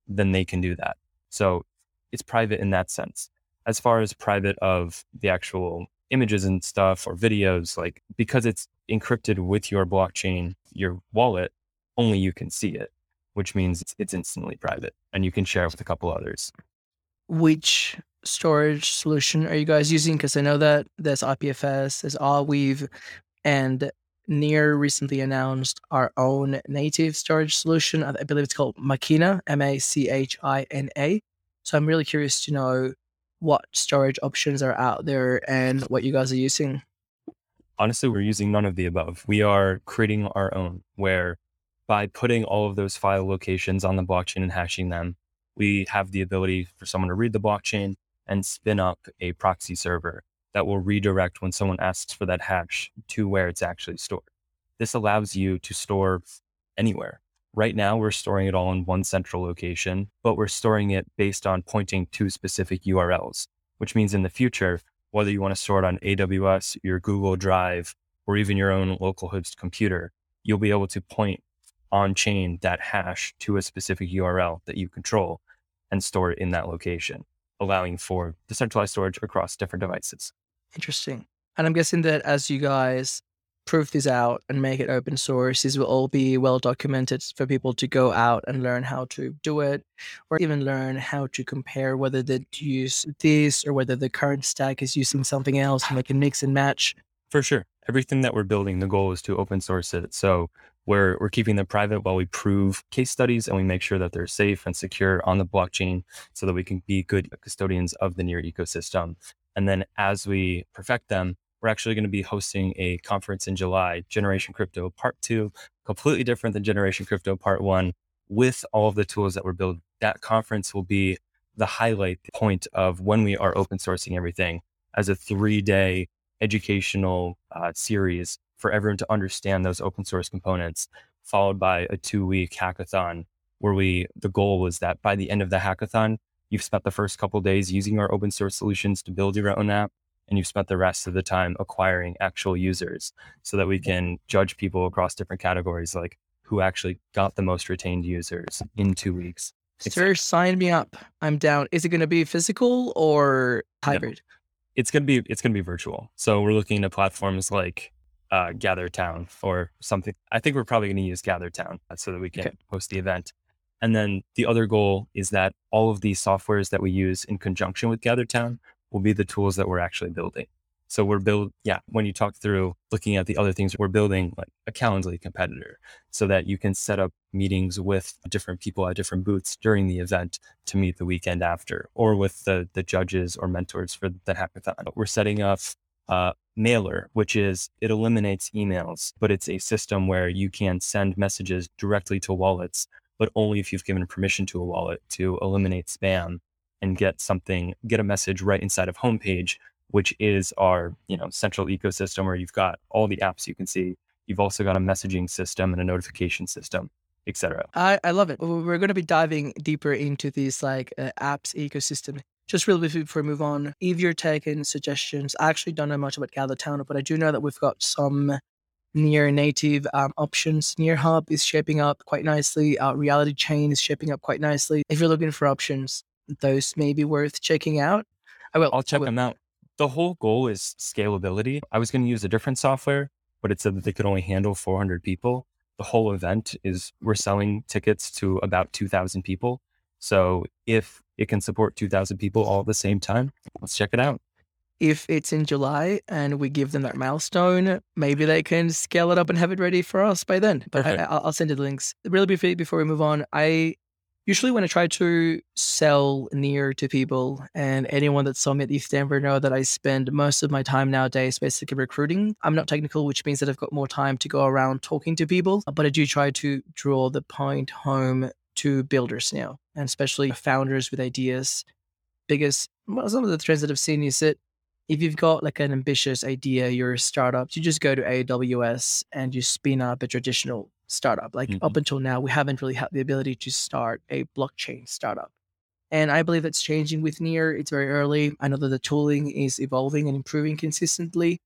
then they can do that. So it's private in that sense. As far as private of the actual images and stuff or videos, like because it's encrypted with your blockchain, your wallet, only you can see it, which means it's, it's instantly private and you can share it with a couple others. Which storage solution are you guys using? Because I know that there's IPFS, there's Arweave, and Near recently announced our own native storage solution. I believe it's called Machina, M A C H I N A. So I'm really curious to know what storage options are out there and what you guys are using. Honestly, we're using none of the above. We are creating our own, where by putting all of those file locations on the blockchain and hashing them, we have the ability for someone to read the blockchain and spin up a proxy server that will redirect when someone asks for that hash to where it's actually stored. This allows you to store anywhere. Right now, we're storing it all in one central location, but we're storing it based on pointing to specific URLs, which means in the future, whether you want to store it on AWS, your Google Drive, or even your own local host computer, you'll be able to point on chain that hash to a specific URL that you control and store it in that location, allowing for decentralized storage across different devices. Interesting. And I'm guessing that as you guys prove this out and make it open source, these will all be well documented for people to go out and learn how to do it, or even learn how to compare whether they use this or whether the current stack is using something else and they can mix and match. For sure. Everything that we're building, the goal is to open source it. So we're, we're keeping them private while we prove case studies and we make sure that they're safe and secure on the blockchain so that we can be good custodians of the near ecosystem. And then as we perfect them, we're actually going to be hosting a conference in July, Generation Crypto Part Two, completely different than Generation Crypto Part One, with all of the tools that we're building. That conference will be the highlight point of when we are open sourcing everything as a three day educational uh, series for everyone to understand those open source components, followed by a two week hackathon where we, the goal was that by the end of the hackathon, you've spent the first couple days using our open source solutions to build your own app and you've spent the rest of the time acquiring actual users so that we can judge people across different categories like who actually got the most retained users in two weeks. Sir, sign me up. I'm down. Is it going to be physical or hybrid? No. It's going to be it's going to be virtual. So we're looking at platforms like uh, GatherTown or something. I think we're probably going to use GatherTown so that we can okay. host the event. And then the other goal is that all of these softwares that we use in conjunction with GatherTown will be the tools that we're actually building. So we're build, yeah, when you talk through looking at the other things, we're building like a Calendly competitor so that you can set up meetings with different people at different booths during the event to meet the weekend after, or with the, the judges or mentors for the hackathon. We're setting up Mailer, which is it eliminates emails, but it's a system where you can send messages directly to wallets, but only if you've given permission to a wallet to eliminate spam and get something, get a message right inside of homepage, which is our, you know, central ecosystem where you've got all the apps you can see. You've also got a messaging system and a notification system, etc. I, I love it. We're going to be diving deeper into these like uh, apps ecosystem. Just really before we move on, if you're taking suggestions, I actually don't know much about GatherTown, but I do know that we've got some near native um, options. Near Hub is shaping up quite nicely. Uh, Reality Chain is shaping up quite nicely. If you're looking for options, those may be worth checking out. I will. I'll check will. them out. The whole goal is scalability. I was going to use a different software, but it said that they could only handle 400 people. The whole event is we're selling tickets to about 2,000 people. So if it can support 2,000 people all at the same time, let's check it out. If it's in July and we give them that milestone, maybe they can scale it up and have it ready for us by then. But I, will send you the links. Really briefly before we move on, I usually when I try to sell near to people and anyone that saw me at ETHDenver know that I spend most of my time nowadays basically recruiting. I'm not technical, which means that I've got more time to go around talking to people, but I do try to draw the point home to builders now, and especially founders with ideas. Because well, some of the trends that I've seen is that if you've got like an ambitious idea, you're a startup, you just go to AWS and you spin up a traditional startup. Like mm-hmm. up until now, we haven't really had the ability to start a blockchain startup. And I believe that's changing with Near. It's very early. I know that the tooling is evolving and improving consistently,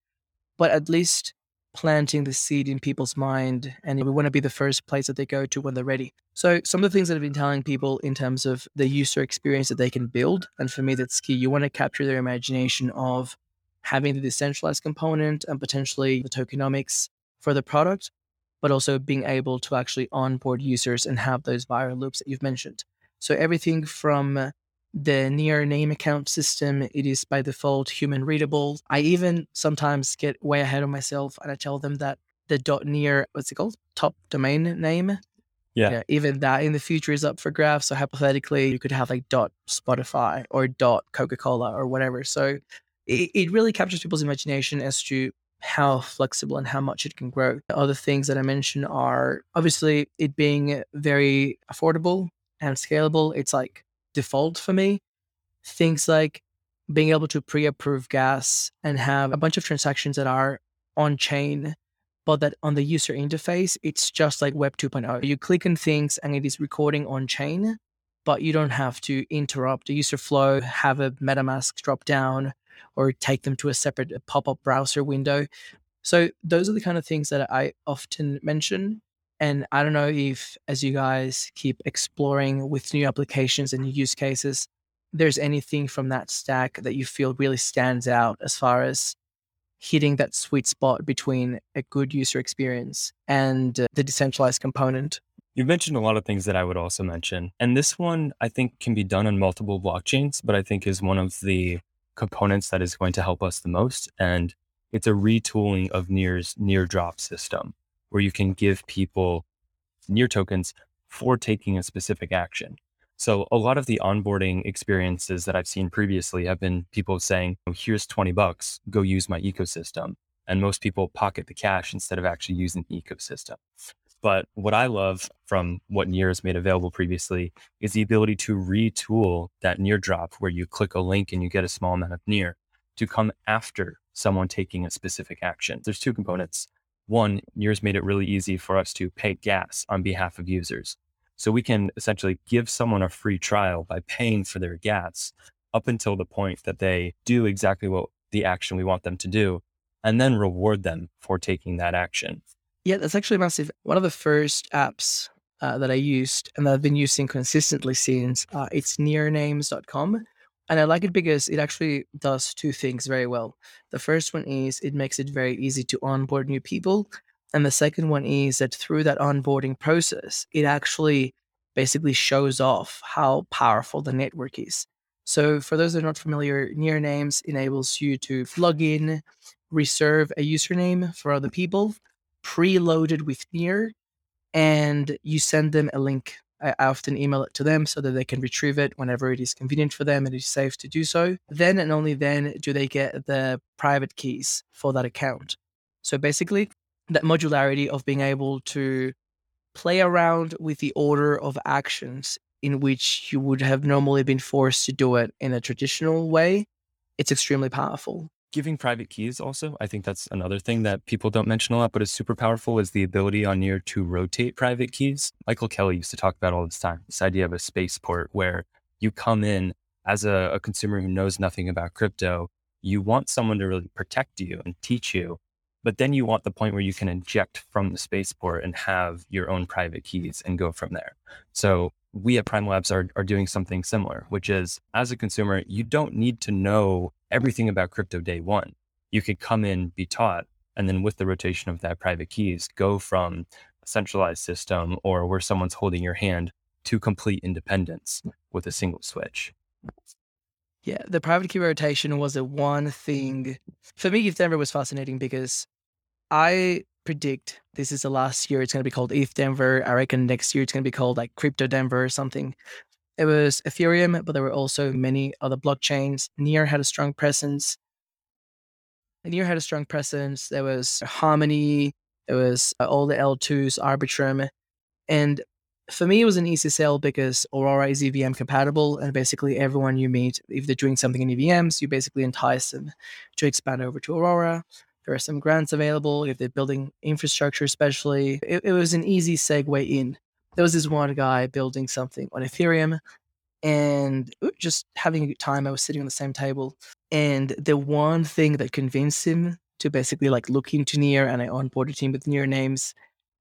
but at least planting the seed in people's mind. And we want to be the first place that they go to when they're ready. So, some of the things that I've been telling people in terms of the user experience that they can build. And for me, that's key. You want to capture their imagination of having the decentralized component and potentially the tokenomics for the product, but also being able to actually onboard users and have those viral loops that you've mentioned. So everything from the near name account system, it is by default human readable. I even sometimes get way ahead of myself and I tell them that the dot near, what's it called? Top domain name. Yeah. yeah. Even that in the future is up for grabs. So hypothetically, you could have like dot Spotify or dot Coca Cola or whatever. So it, it really captures people's imagination as to how flexible and how much it can grow. Other things that I mentioned are obviously it being very affordable and scalable. It's like default for me. Things like being able to pre approve gas and have a bunch of transactions that are on chain, but that on the user interface, it's just like Web 2.0. You click on things and it is recording on chain, but you don't have to interrupt the user flow, have a MetaMask drop down, or take them to a separate uh, pop-up browser window. So those are the kind of things that I often mention. And I don't know if, as you guys keep exploring with new applications and new use cases, there's anything from that stack that you feel really stands out as far as hitting that sweet spot between a good user experience and uh, the decentralized component. You've mentioned a lot of things that I would also mention. And this one, I think, can be done on multiple blockchains, but I think is one of the components that is going to help us the most. And it's a retooling of Near's near drop system where you can give people near tokens for taking a specific action. So a lot of the onboarding experiences that I've seen previously have been people saying, oh, here's 20 bucks, go use my ecosystem. And most people pocket the cash instead of actually using the ecosystem. But what I love from what Near has made available previously is the ability to retool that Near drop where you click a link and you get a small amount of Near to come after someone taking a specific action. There's two components. One, Near's made it really easy for us to pay gas on behalf of users. So we can essentially give someone a free trial by paying for their gas up until the point that they do exactly what the action we want them to do, and then reward them for taking that action. Yeah, that's actually massive. One of the first apps uh, that I used and that I've been using consistently since, uh, it's nearnames.com. And I like it because it actually does two things very well. The first one is it makes it very easy to onboard new people. And the second one is that through that onboarding process, it actually basically shows off how powerful the network is. So, for those that are not familiar, Near Names enables you to plug in, reserve a username for other people, preloaded with Near, and you send them a link. I often email it to them so that they can retrieve it whenever it is convenient for them and it is safe to do so. Then and only then do they get the private keys for that account. So basically, that modularity of being able to play around with the order of actions in which you would have normally been forced to do it in a traditional way, it's extremely powerful giving private keys also i think that's another thing that people don't mention a lot but is super powerful is the ability on near to rotate private keys. Michael kelly used to talk about all this time this idea of a spaceport where you come in as a, a consumer who knows nothing about crypto. You want someone to really protect you and teach you but then you want the point where you can inject from the spaceport and have your own private keys and go from there. So we at Prime Labs are, are doing something similar, which is as a consumer, you don't need to know everything about crypto day one. You could come in, be taught, and then with the rotation of that private keys, go from a centralized system or where someone's holding your hand to complete independence with a single switch. Yeah, the private key rotation was a one thing for me. ETHDenver was fascinating because I predict this is the last year it's going to be called ETH Denver. I reckon next year it's going to be called like Crypto Denver or something. It was Ethereum, but there were also many other blockchains. Near had a strong presence. Near had a strong presence. There was Harmony. There was uh, all the L2s, Arbitrum. And for me, it was an easy sell because Aurora is EVM compatible, and basically everyone you meet, if they're doing something in EVMs, you basically entice them to expand over to Aurora. There are some grants available if they're building infrastructure, especially. It, it was an easy segue in. There was this one guy building something on Ethereum, and just having a good time. I was sitting on the same table, and the one thing that convinced him to basically like look into Near, and I onboarded him with Near names,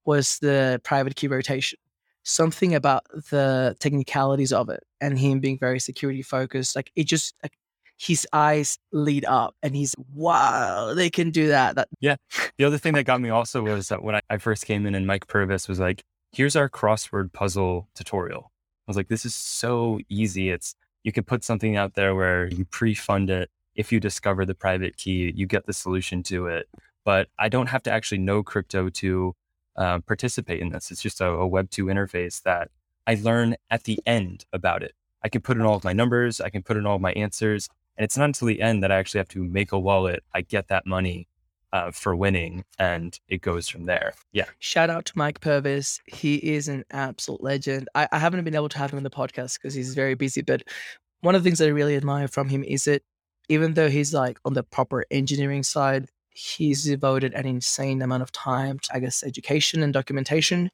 was the private key rotation something about the technicalities of it and him being very security focused like it just like his eyes lead up and he's wow they can do that. That yeah. The other thing that got me also was that when I, first came in and mike purvis was like here's our crossword puzzle tutorial. I was like this is so easy. It's you could put something out there where you pre-fund it. If you discover the private key you get the solution to it. But i don't have to actually know crypto to uh, participate in this. It's just a, a Web 2 interface that I learn at the end about it. I can put in all of my numbers, I can put in all of my answers. And it's not until the end that I actually have to make a wallet. I get that money uh, for winning and it goes from there. Yeah. Shout out to Mike Purvis. He is an absolute legend. I, I haven't been able to have him in the podcast because he's very busy, but one of the things I really admire from him is that even though he's like on the proper engineering side, he's devoted an insane amount of time to, I guess, education and documentation.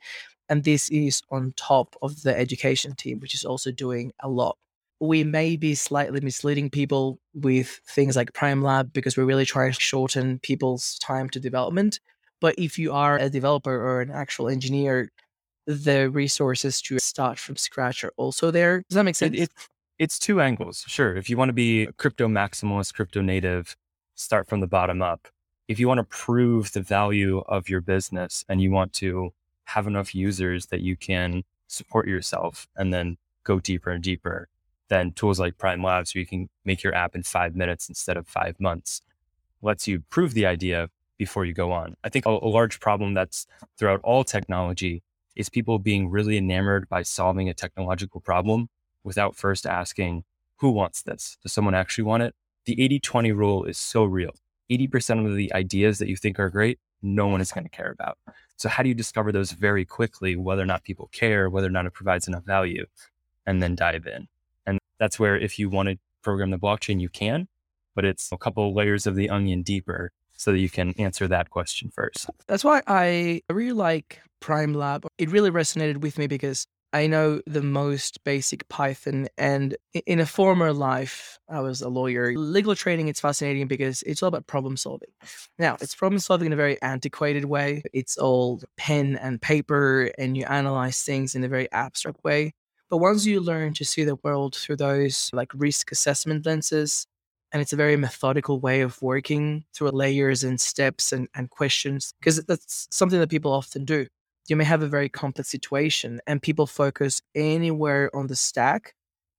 And this is on top of the education team, which is also doing a lot. We may be slightly misleading people with things like Prime Lab because we're really trying to shorten people's time to development. But if you are a developer or an actual engineer, the resources to start from scratch are also there. Does that make sense? It, it, it's two angles. Sure. If you want to be crypto maximalist, crypto native, start from the bottom up if you want to prove the value of your business and you want to have enough users that you can support yourself and then go deeper and deeper, then tools like Prime Labs, where you can make your app in five minutes instead of five months, lets you prove the idea before you go on. I think a, a large problem that's throughout all technology is people being really enamored by solving a technological problem without first asking, who wants this? Does someone actually want it? The 80 20 rule is so real. 80% of the ideas that you think are great, no one is going to care about. So, how do you discover those very quickly, whether or not people care, whether or not it provides enough value, and then dive in? That's where, if you want to program the blockchain, you can, but it's a couple layers of the onion deeper so that you can answer that question first. That's why I really like Prime Lab. It really resonated with me because I know the most basic Python. And in a former life, I was a lawyer. Legal training, it's fascinating because it's all about problem solving. Now, it's problem solving in a very antiquated way. It's all pen and paper, and you analyze things in a very abstract way. But once you learn to see the world through those like risk assessment lenses, and it's a very methodical way of working through layers and steps and, and questions, because that's something that people often do. You may have a very complex situation and people focus anywhere on the stack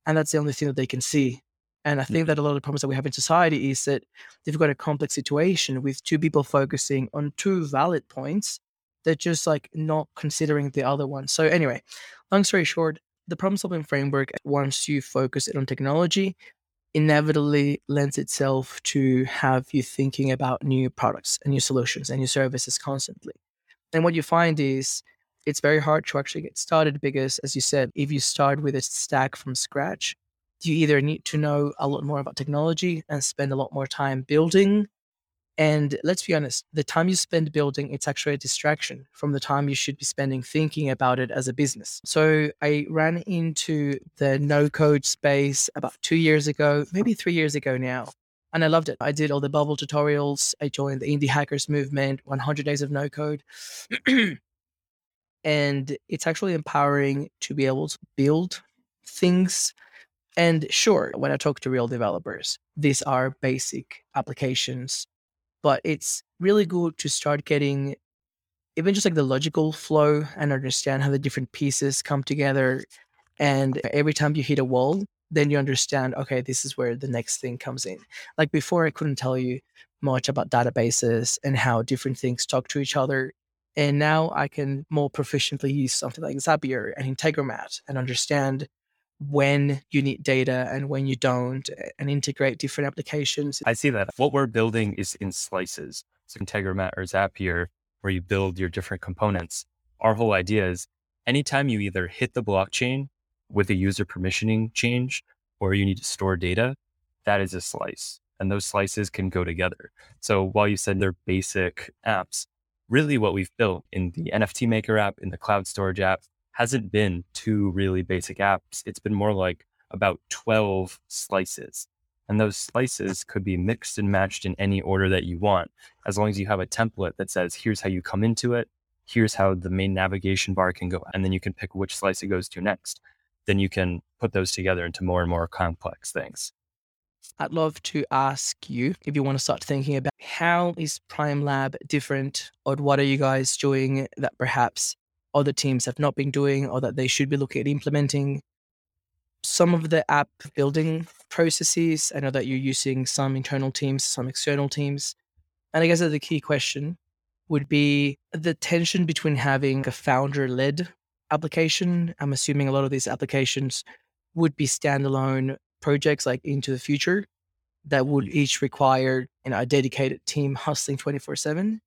and that's the only thing that they can see. And i think mm-hmm. that a lot of the problems that we have in society is that they've got a complex situation with two people focusing on two valid points they're just like not considering the other one. So anyway long story short the problem solving framework once you focus it on technology inevitably lends itself to have you thinking about new products and new solutions and new services constantly and what you find is it's very hard to actually get started because, as you said, if you start with a stack from scratch, you either need to know a lot more about technology and spend a lot more time building. And let's be honest, the time you spend building, it's actually a distraction from the time you should be spending thinking about it as a business. So I ran into the no code space about two years ago, maybe three years ago now and I loved it. I did all the bubble tutorials. I joined the indie hackers movement, 100 days of no code. and it's actually empowering to be able to build things. And sure, when I talk to real developers, these are basic applications, but it's really good to start getting even just like the logical flow and understand how the different pieces come together. And every time you hit a wall, then you understand, okay, this is where the next thing comes in. Like before, I couldn't tell you much about databases and how different things talk to each other. And now I can more proficiently use something like Zapier and Integromat and understand when you need data and when you don't and integrate different applications. I see that. What we're building is in slices. So Integromat or Zapier, where you build your different components. Our whole idea is anytime you either hit the blockchain with a user permissioning change or you need to store data, that is a slice. And those slices can go together. So while you said they're basic apps, really what we've built in the NFT Maker app, in the cloud storage app, hasn't been two really basic apps. It's been more like about 12 slices. And those slices could be mixed and matched in any order that you want, as long as you have a template that says, here's how you come into it, here's how the main navigation bar can go. And then you can pick which slice it goes to next. Then you can put those together into more and more complex things. I'd love to ask you if you want to start thinking about how is Prime Lab different, or what are you guys doing that perhaps other teams have not been doing, or that they should be looking at implementing? Some of the app building processes. I know that you're using some internal teams, some external teams. And I guess that the key question would be the tension between having a founder led application. I'm assuming a lot of these applications would be standalone projects like into the future that would mm. each require you know, a dedicated team hustling 24 7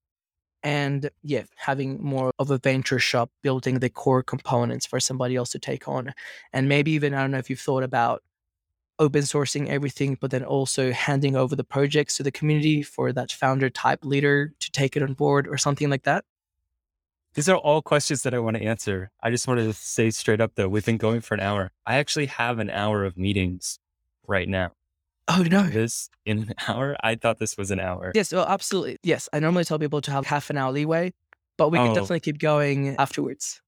and yeah having more of a venture shop building the core components for somebody else to take on and maybe even i don't know if you've thought about open sourcing everything but then also handing over the projects to the community for that founder type leader to take it on board or something like that these are all questions that I want to answer. I just wanted to say straight up though, we've been going for an hour. I actually have an hour of meetings right now. Oh no. This in an hour? I thought this was an hour. Yes, well, absolutely. Yes. I normally tell people to have half an hour leeway, but we oh. can definitely keep going afterwards.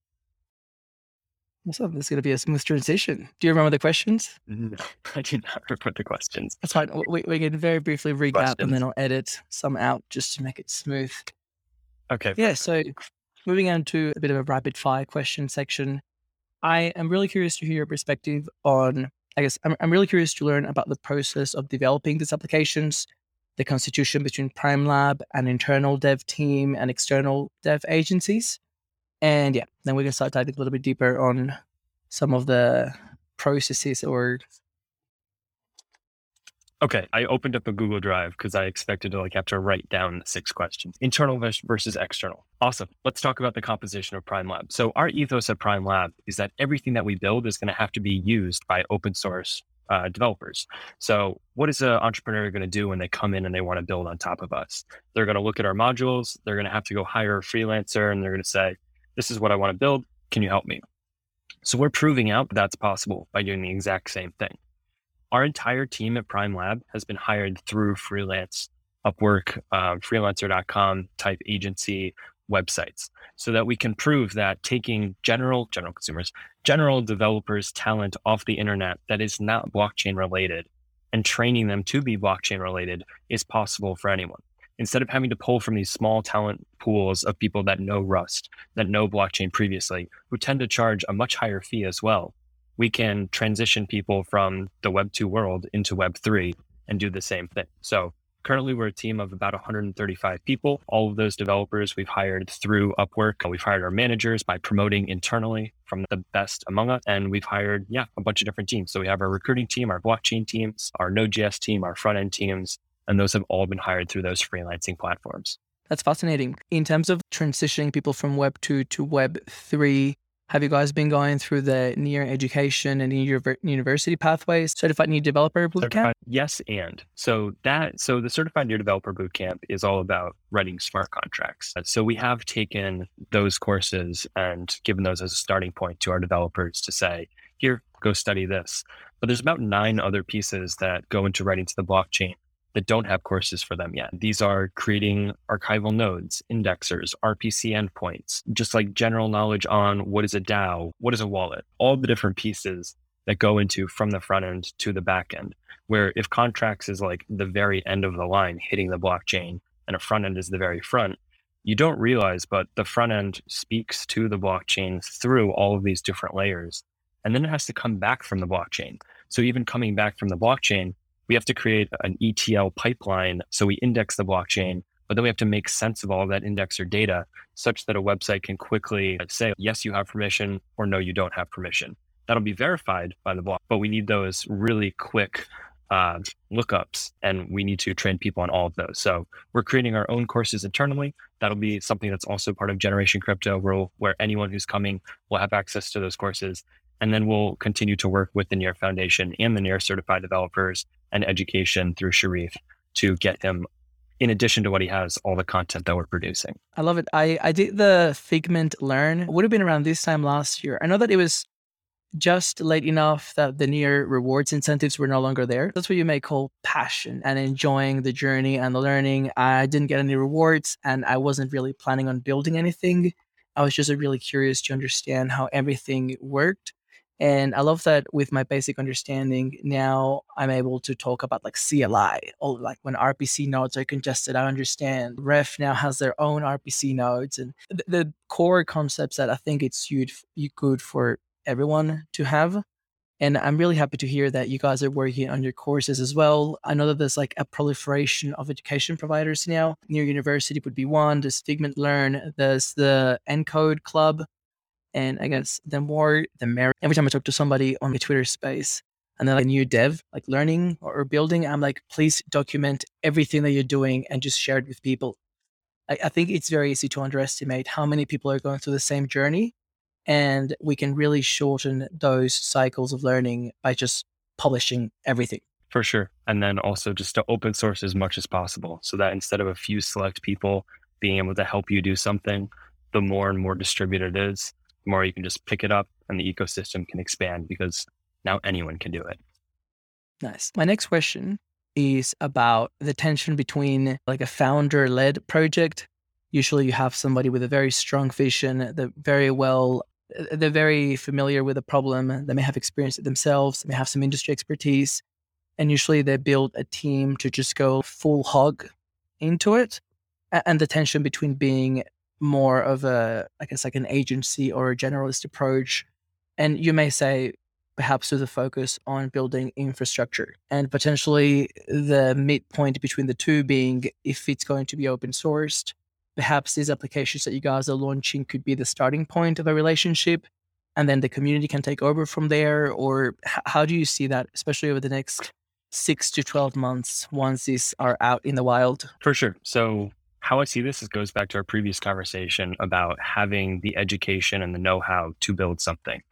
So this is going to be a smooth transition. Do you remember the questions? No, I do not remember the questions. That's fine. We, we can very briefly recap questions. and then I'll edit some out just to make it smooth. Okay. Yeah. So moving on to a bit of a rapid fire question section. I am really curious to hear your perspective on I guess I'm, I'm really curious to learn about the process of developing these applications, the constitution between Prime Lab, and internal dev team, and external dev agencies. And yeah, then we can start diving a little bit deeper on some of the processes or Okay, I opened up a Google Drive because I expected to like have to write down the six questions. Internal versus external. Awesome. Let's talk about the composition of Prime Lab. So our ethos at Prime Lab is that everything that we build is going to have to be used by open source uh, developers. So what is an entrepreneur going to do when they come in and they want to build on top of us? They're going to look at our modules. They're going to have to go hire a freelancer and they're going to say, "This is what I want to build. Can you help me?" So we're proving out that that's possible by doing the exact same thing. Our entire team at Prime Lab has been hired through freelance, Upwork, uh, freelancer.com type agency websites so that we can prove that taking general general consumers general developers talent off the internet that is not blockchain related and training them to be blockchain related is possible for anyone. Instead of having to pull from these small talent pools of people that know rust that know blockchain previously who tend to charge a much higher fee as well we can transition people from the Web 2 world into Web 3 and do the same thing. So currently we're a team of about 135 people. All of those developers we've hired through Upwork. We've hired our managers by promoting internally from the best among us. And we've hired, yeah, a bunch of different teams. So we have our recruiting team, our blockchain teams, our Node.js team, our front end teams, and those have all been hired through those freelancing platforms. That's fascinating. In terms of transitioning people from Web 2 to Web 3, have you guys been going through the near education and near university pathways, certified near developer bootcamp? Yes, and so that so the certified near developer bootcamp is all about writing smart contracts. So we have taken those courses and given those as a starting point to our developers to say, here, go study this. But there's about nine other pieces that go into writing to the blockchain that don't have courses for them yet. These are creating archival nodes, indexers, RPC endpoints, just like general knowledge on what is a DAO, what is a wallet, all the different pieces that go into from the front end to the back end. Where if contracts is like the very end of the line hitting the blockchain and a front end is the very front, you don't realize, but the front end speaks to the blockchain through all of these different layers. And then it has to come back from the blockchain. So even coming back from the blockchain, we have to create an ETL pipeline. So we index the blockchain. But then we have to make sense of all that indexer data such that a website can quickly say, yes, you have permission or no, you don't have permission. That'll be verified by the block, but we need those really quick uh, lookups and we need to train people on all of those. So we're creating our own courses internally. That'll be something that's also part of Generation Crypto, where, where anyone who's coming will have access to those courses. And then we'll continue to work with the Near Foundation and the Near certified developers and education through Sherif to get him in addition to what he has, all the content that we're producing. I love it. I, I did the Figment Learn. Would have been around this time last year. I know that it was just late enough that the near rewards incentives were no longer there. That's what you may call passion and enjoying the journey and the learning. I didn't get any rewards and I wasn't really planning on building anything. I was just really curious to understand how everything worked. And I love that with my basic understanding, now I'm able to talk about like CLI or like when RPC nodes are congested, I understand. Ref now has their own RPC nodes and the, the core concepts that I think it's good for everyone to have. And I'm really happy to hear that you guys are working on your courses as well. I know that there's like a proliferation of education providers now. Near University would be one. There's Figment Learn. There's the Encode Club and I guess the more, the merrier. Every time I talk to somebody on the Twitter space and then like a new dev, like learning or building, I'm like, please document everything that you're doing and just share it with people. I, I think it's very easy to underestimate how many people are going through the same journey. And we can really shorten those cycles of learning by just publishing everything. For sure. And then also just to open source as much as possible so that instead of a few select people being able to help you do something, the more and more distributed it is, more you can just pick it up and the ecosystem can expand because now anyone can do it. Nice. My next question is about the tension between like a founder led project. Usually you have somebody with a very strong vision, they're very well, they're very familiar with the problem, they may have experienced it themselves, they may have some industry expertise. And usually they build a team to just go full hog into it. And the tension between being more of a, I guess, like an agency or a generalist approach. And you may say, perhaps with a focus on building infrastructure and potentially the midpoint between the two being if it's going to be open sourced, perhaps these applications that you guys are launching could be the starting point of a relationship and then the community can take over from there or how do you see that especially over the next 6 to 12 months once these are out in the wild for sure so how I see this is goes back to our previous conversation about having the education and the know-how to build something.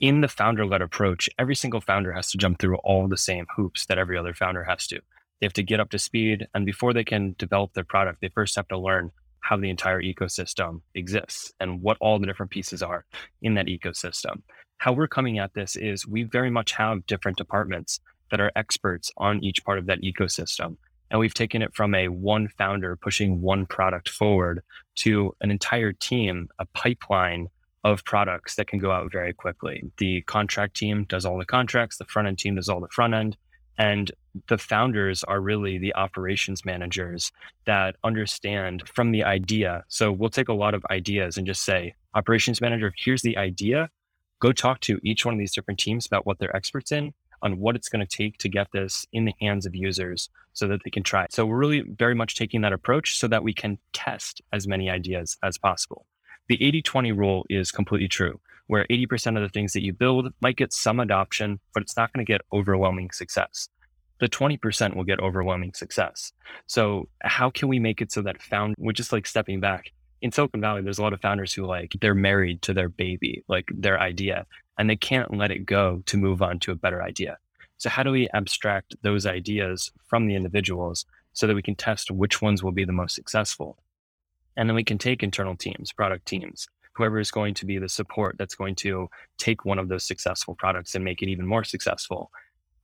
In the founder-led approach, every single founder has to jump through all the same hoops that every other founder has to. They have to get up to speed, and before they can develop their product, they first have to learn how the entire ecosystem exists and what all the different pieces are in that ecosystem. How we're coming at this is we very much have different departments that are experts on each part of that ecosystem. And we've taken it from a one founder pushing one product forward to an entire team, a pipeline of products that can go out very quickly. The contract team does all the contracts, the front end team does all the front end. And the founders are really the operations managers that understand from the idea. So we'll take a lot of ideas and just say, operations manager, here's the idea. Go talk to each one of these different teams about what they're experts in on what it's going to take to get this in the hands of users so that they can try. So we're really very much taking that approach so that we can test as many ideas as possible. The 80 20 rule is completely true, where 80% of the things that you build might get some adoption, but it's not going to get overwhelming success. The 20% will get overwhelming success. So, how can we make it so that found, we're just like stepping back? In Silicon Valley, there's a lot of founders who like they're married to their baby, like their idea and they can't let it go to move on to a better idea. So, how do we abstract those ideas from the individuals so that we can test which ones will be the most successful? And then we can take internal teams, product teams, whoever is going to be the support that's going to take one of those successful products and make it even more successful.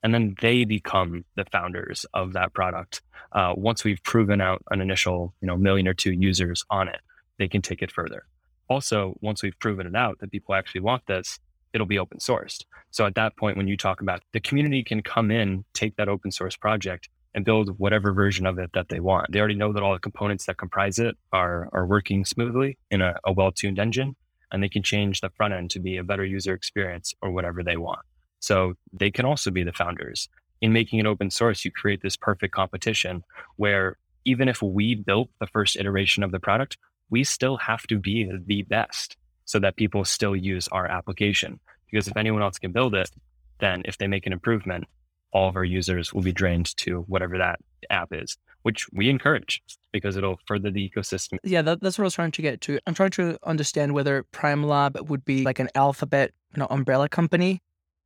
And then they become the founders of that product. Uh, once we've proven out an initial, you know, million or two users on it, they can take it further. Also, once we've proven it out that people actually want this, it'll be open sourced. So at that point, when you talk about the community can come in, take that open source project and build whatever version of it that they want. They already know that all the components that comprise it are, are working smoothly in a, a well tuned engine, and they can change the front end to be a better user experience or whatever they want. So they can also be the founders. In making it open source, you create this perfect competition where even if we built the first iteration of the product, we still have to be the best so that people still use our application. Because if anyone else can build it, then if they make an improvement, all of our users will be drained to whatever that app is, which we encourage because it'll further the ecosystem. Yeah, that, that's what I was trying to get to. I'm trying to understand whether Prime Lab would be like an alphabet, you know, umbrella company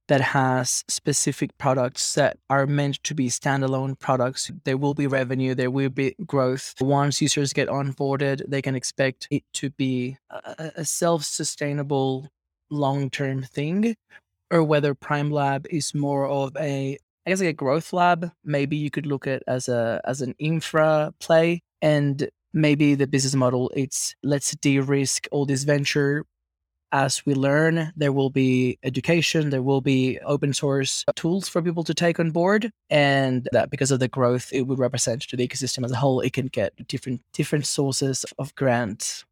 that has specific products that are meant to be standalone products. There will be revenue, there will be growth. Once users get onboarded, they can expect it to be a, self sustainable long term thing, or whether Prime Lab is more of a I guess like a growth lab. Maybe you could look at as a as an infra play, and maybe the business model it's let's de-risk all this venture. As we learn, there will be education, there will be open source tools for people to take on board, and that because of the growth it would represent to the ecosystem as a whole, it can get different different sources of grants.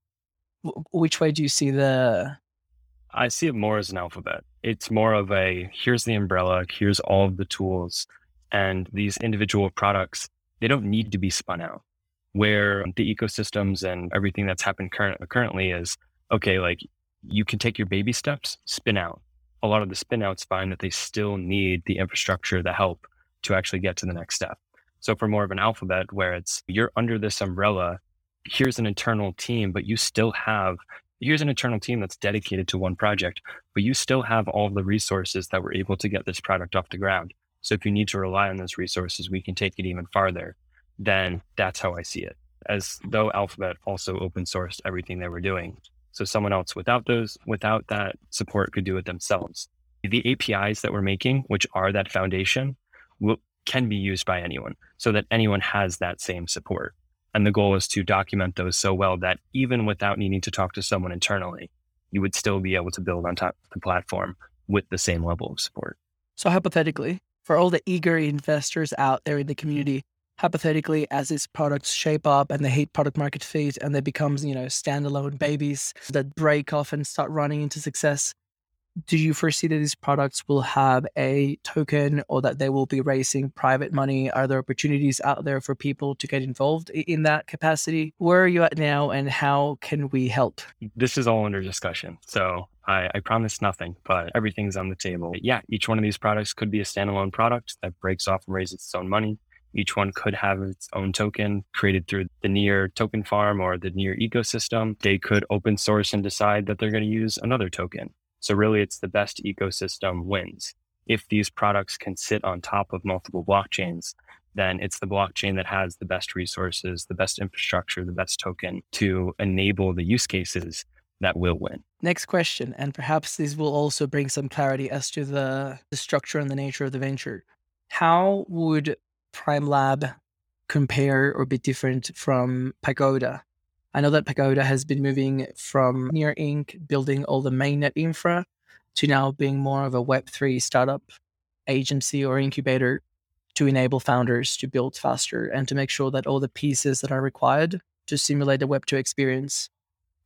Which way do you see the I see it more as an alphabet. It's more of a here's the umbrella, here's all of the tools, and these individual products, they don't need to be spun out. Where the ecosystems and everything that's happened current, currently is okay, like you can take your baby steps, spin out. A lot of the spin outs find that they still need the infrastructure, the help to actually get to the next step. So for more of an alphabet where it's you're under this umbrella, here's an internal team, but you still have here's an internal team that's dedicated to one project, but you still have all the resources that were able to get this product off the ground. So if you need to rely on those resources, we can take it even farther. Then that's how I see it. As though Alphabet also open sourced everything they were doing. So someone else without those, without that support could do it themselves. The APIs that we're making, which are that foundation, will, can be used by anyone so that anyone has that same support. And the goal is to document those so well that even without needing to talk to someone internally, you would still be able to build on top of the platform with the same level of support. So, hypothetically, for all the eager investors out there in the community, hypothetically, as these products shape up and they hit product market fit and they become, you know, standalone babies that break off and start running into success, do you foresee that these products will have a token or that they will be raising private money? Are there opportunities out there for people to get involved in that capacity? Where are you at now and how can we help? This is all under discussion. So I, I promise nothing, but everything's on the table. Yeah, each one of these products could be a standalone product that breaks off and raises its own money. Each one could have its own token created through the Near token farm or the Near ecosystem. They could open source and decide that they're going to use another token. So really it's the best ecosystem wins. If these products can sit on top of multiple blockchains, then it's the blockchain that has the best resources, the best infrastructure, the best token to enable the use cases that will win. Next question, and perhaps this will also bring some clarity as to the, the structure and the nature of the venture. How would Prime Lab compare or be different from Pagoda? I know that Pagoda has been moving from Near Inc., building all the mainnet infra, to now being more of a Web3 startup agency or incubator to enable founders to build faster and to make sure that all the pieces that are required to simulate the Web2 experience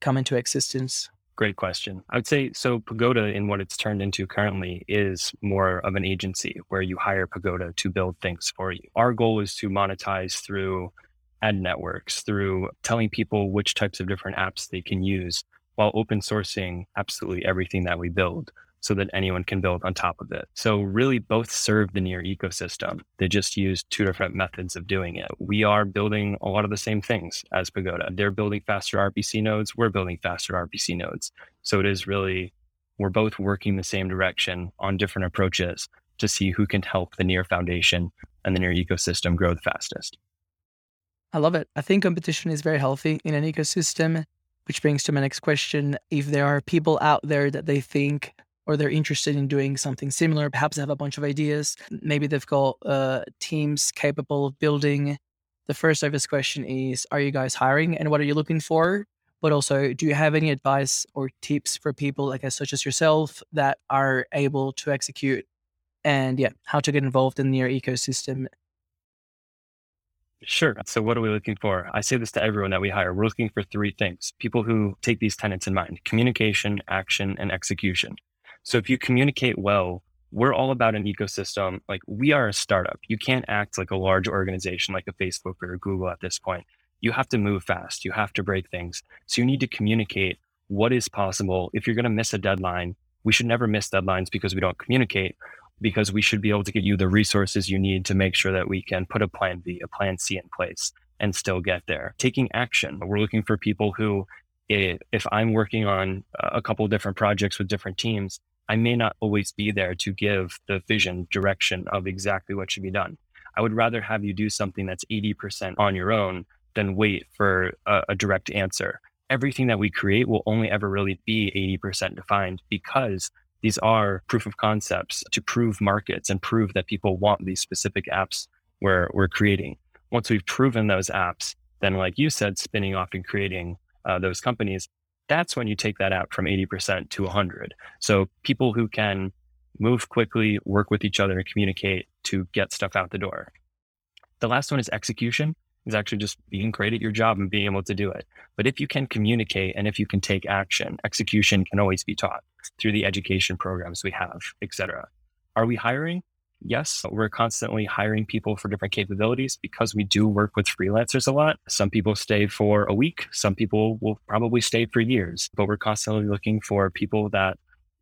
come into existence. Great question. I would say so. Pagoda, in what it's turned into currently, is more of an agency where you hire Pagoda to build things for you. Our goal is to monetize through ad networks, through telling people which types of different apps they can use while open sourcing absolutely everything that we build so that anyone can build on top of it. So really both serve the near ecosystem. They just use two different methods of doing it. We are building a lot of the same things as Pagoda. They're building faster RPC nodes. We're building faster RPC nodes. So it is really, we're both working the same direction on different approaches to see who can help the near foundation and the near ecosystem grow the fastest. I love it. I think competition is very healthy in an ecosystem, which brings to my next question. If there are people out there that they think or they're interested in doing something similar, perhaps they have a bunch of ideas, maybe they've got uh, teams capable of building. The first obvious question is Are you guys hiring and what are you looking for? But also, do you have any advice or tips for people, like us, such as yourself, that are able to execute and yeah, how to get involved in your ecosystem Sure. So, what are we looking for? I say this to everyone that we hire. We're looking for three things people who take these tenets in mind communication, action, and execution. So, if you communicate well we're all about an ecosystem. Like we are a startup. You can't act like a large organization like a Facebook or a Google at this point. You have to move fast. You have to break things. So you need to communicate what is possible. If you're going to miss a deadline, we should never miss deadlines because we don't communicate, because we should be able to get you the resources you need to make sure that we can put a plan B, a plan C in place and still get there. Taking action. We're looking for people who, eh, if I'm working on a couple different projects with different teams, I may not always be there to give the vision direction of exactly what should be done. I would rather have you do something that's 80% on your own than wait for a, a direct answer. Everything that we create will only ever really be 80% defined because these are proof of concepts to prove markets and prove that people want these specific apps we're, we're creating. Once we've proven those apps, then like you said, spinning off and creating uh, those companies, that's when you take that out from 80% to 100. So people who can move quickly, work with each other, and communicate to get stuff out the door. The last one is execution, is actually just being great at your job and being able to do it. But if you can communicate and if you can take action, execution can always be taught through the education programs we have, etc. Are we hiring? Yes, we're constantly hiring people for different capabilities because we do work with freelancers a lot. Some people stay for a week, some people will probably stay for years, but we're constantly looking for people that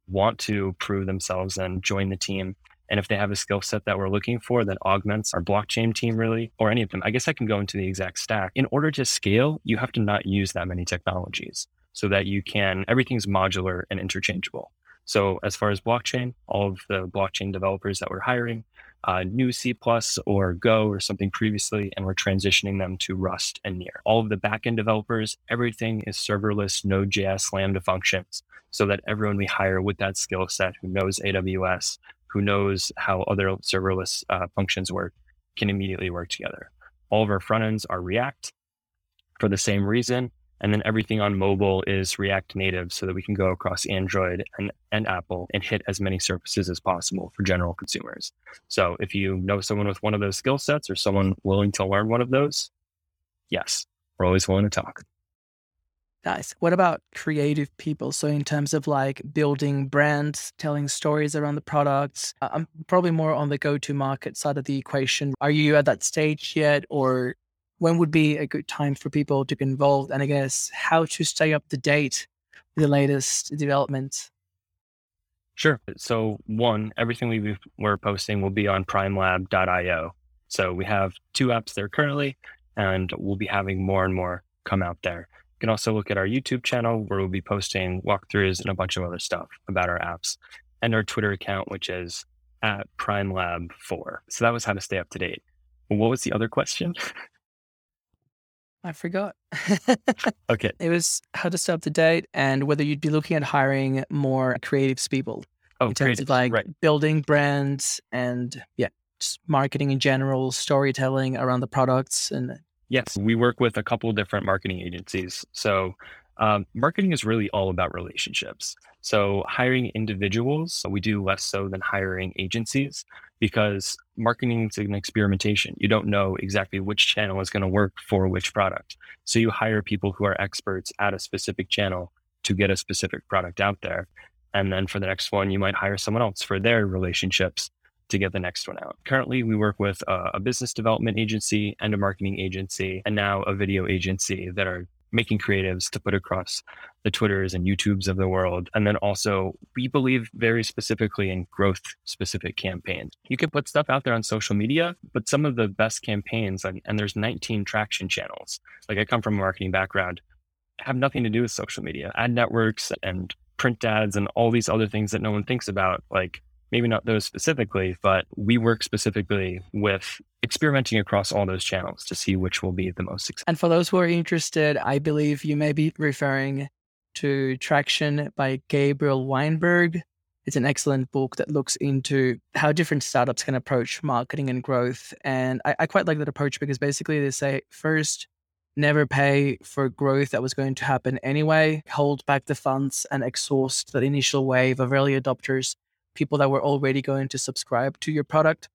want to prove themselves and join the team. And if they have a skill set that we're looking for that augments our blockchain team, really, or any of them, I guess I can go into the exact stack. In order to scale, you have to not use that many technologies so that you can, everything's modular and interchangeable. So as far as blockchain, all of the blockchain developers that we're hiring, uh, knew C or Go or something previously, and we're transitioning them to Rust and Near. All of the backend developers, everything is serverless Node.js Lambda functions, so that everyone we hire with that skill set who knows AWS, who knows how other serverless uh, functions work, can immediately work together. All of our front ends are React for the same reason. And then everything on mobile is React Native so that we can go across Android and, and Apple and hit as many surfaces as possible for general consumers. So if you know someone with one of those skill sets or someone willing to learn one of those, yes, we're always willing to talk. Nice. What about creative people? So, in terms of like building brands, telling stories around the products, uh, I'm probably more on the go to market side of the equation. Are you at that stage yet? Or when would be a good time for people to get involved? And I guess how to stay up to date with the latest developments? Sure. So, one, everything we we're posting will be on primelab.io. So, we have two apps there currently, and we'll be having more and more come out there. You can also look at our YouTube channel where we'll be posting walkthroughs and a bunch of other stuff about our apps, and our Twitter account, which is at primelab4. So, that was how to stay up to date. What was the other question? I forgot. okay. It was how to stay up to date and whether you'd be looking at hiring more creatives people. Oh, in terms of like right. building brands and yeah, just marketing in general, storytelling around the products and Yes, we work with a couple different marketing agencies. So um, marketing is really all about relationships. So hiring individuals, we do less so than hiring agencies because marketing is an experimentation. You don't know exactly which channel is going to work for which product. So you hire people who are experts at a specific channel to get a specific product out there. And then for the next one, you might hire someone else for their relationships to get the next one out. Currently, we work with a, a business development agency and a marketing agency, and now a video agency that are making creatives to put across the Twitters and YouTubes of the world. And then also, we believe very specifically in growth specific campaigns. You can put stuff out there on social media, but some of the best campaigns, and, and there's 19 traction channels. Like I come from a marketing background, have nothing to do with social media, ad networks and print ads and all these other things that no one thinks about. Like maybe not those specifically, but we work specifically with experimenting across all those channels to see which will be the most successful. And for those who are interested, I believe you may be referring to Traction by Gabriel Weinberg. It's an excellent book that looks into how different startups can approach marketing and growth. And I, I quite like that approach because basically they say first, never pay for growth that was going to happen anyway, hold back the funds and exhaust that initial wave of early adopters people that were already going to subscribe to your product.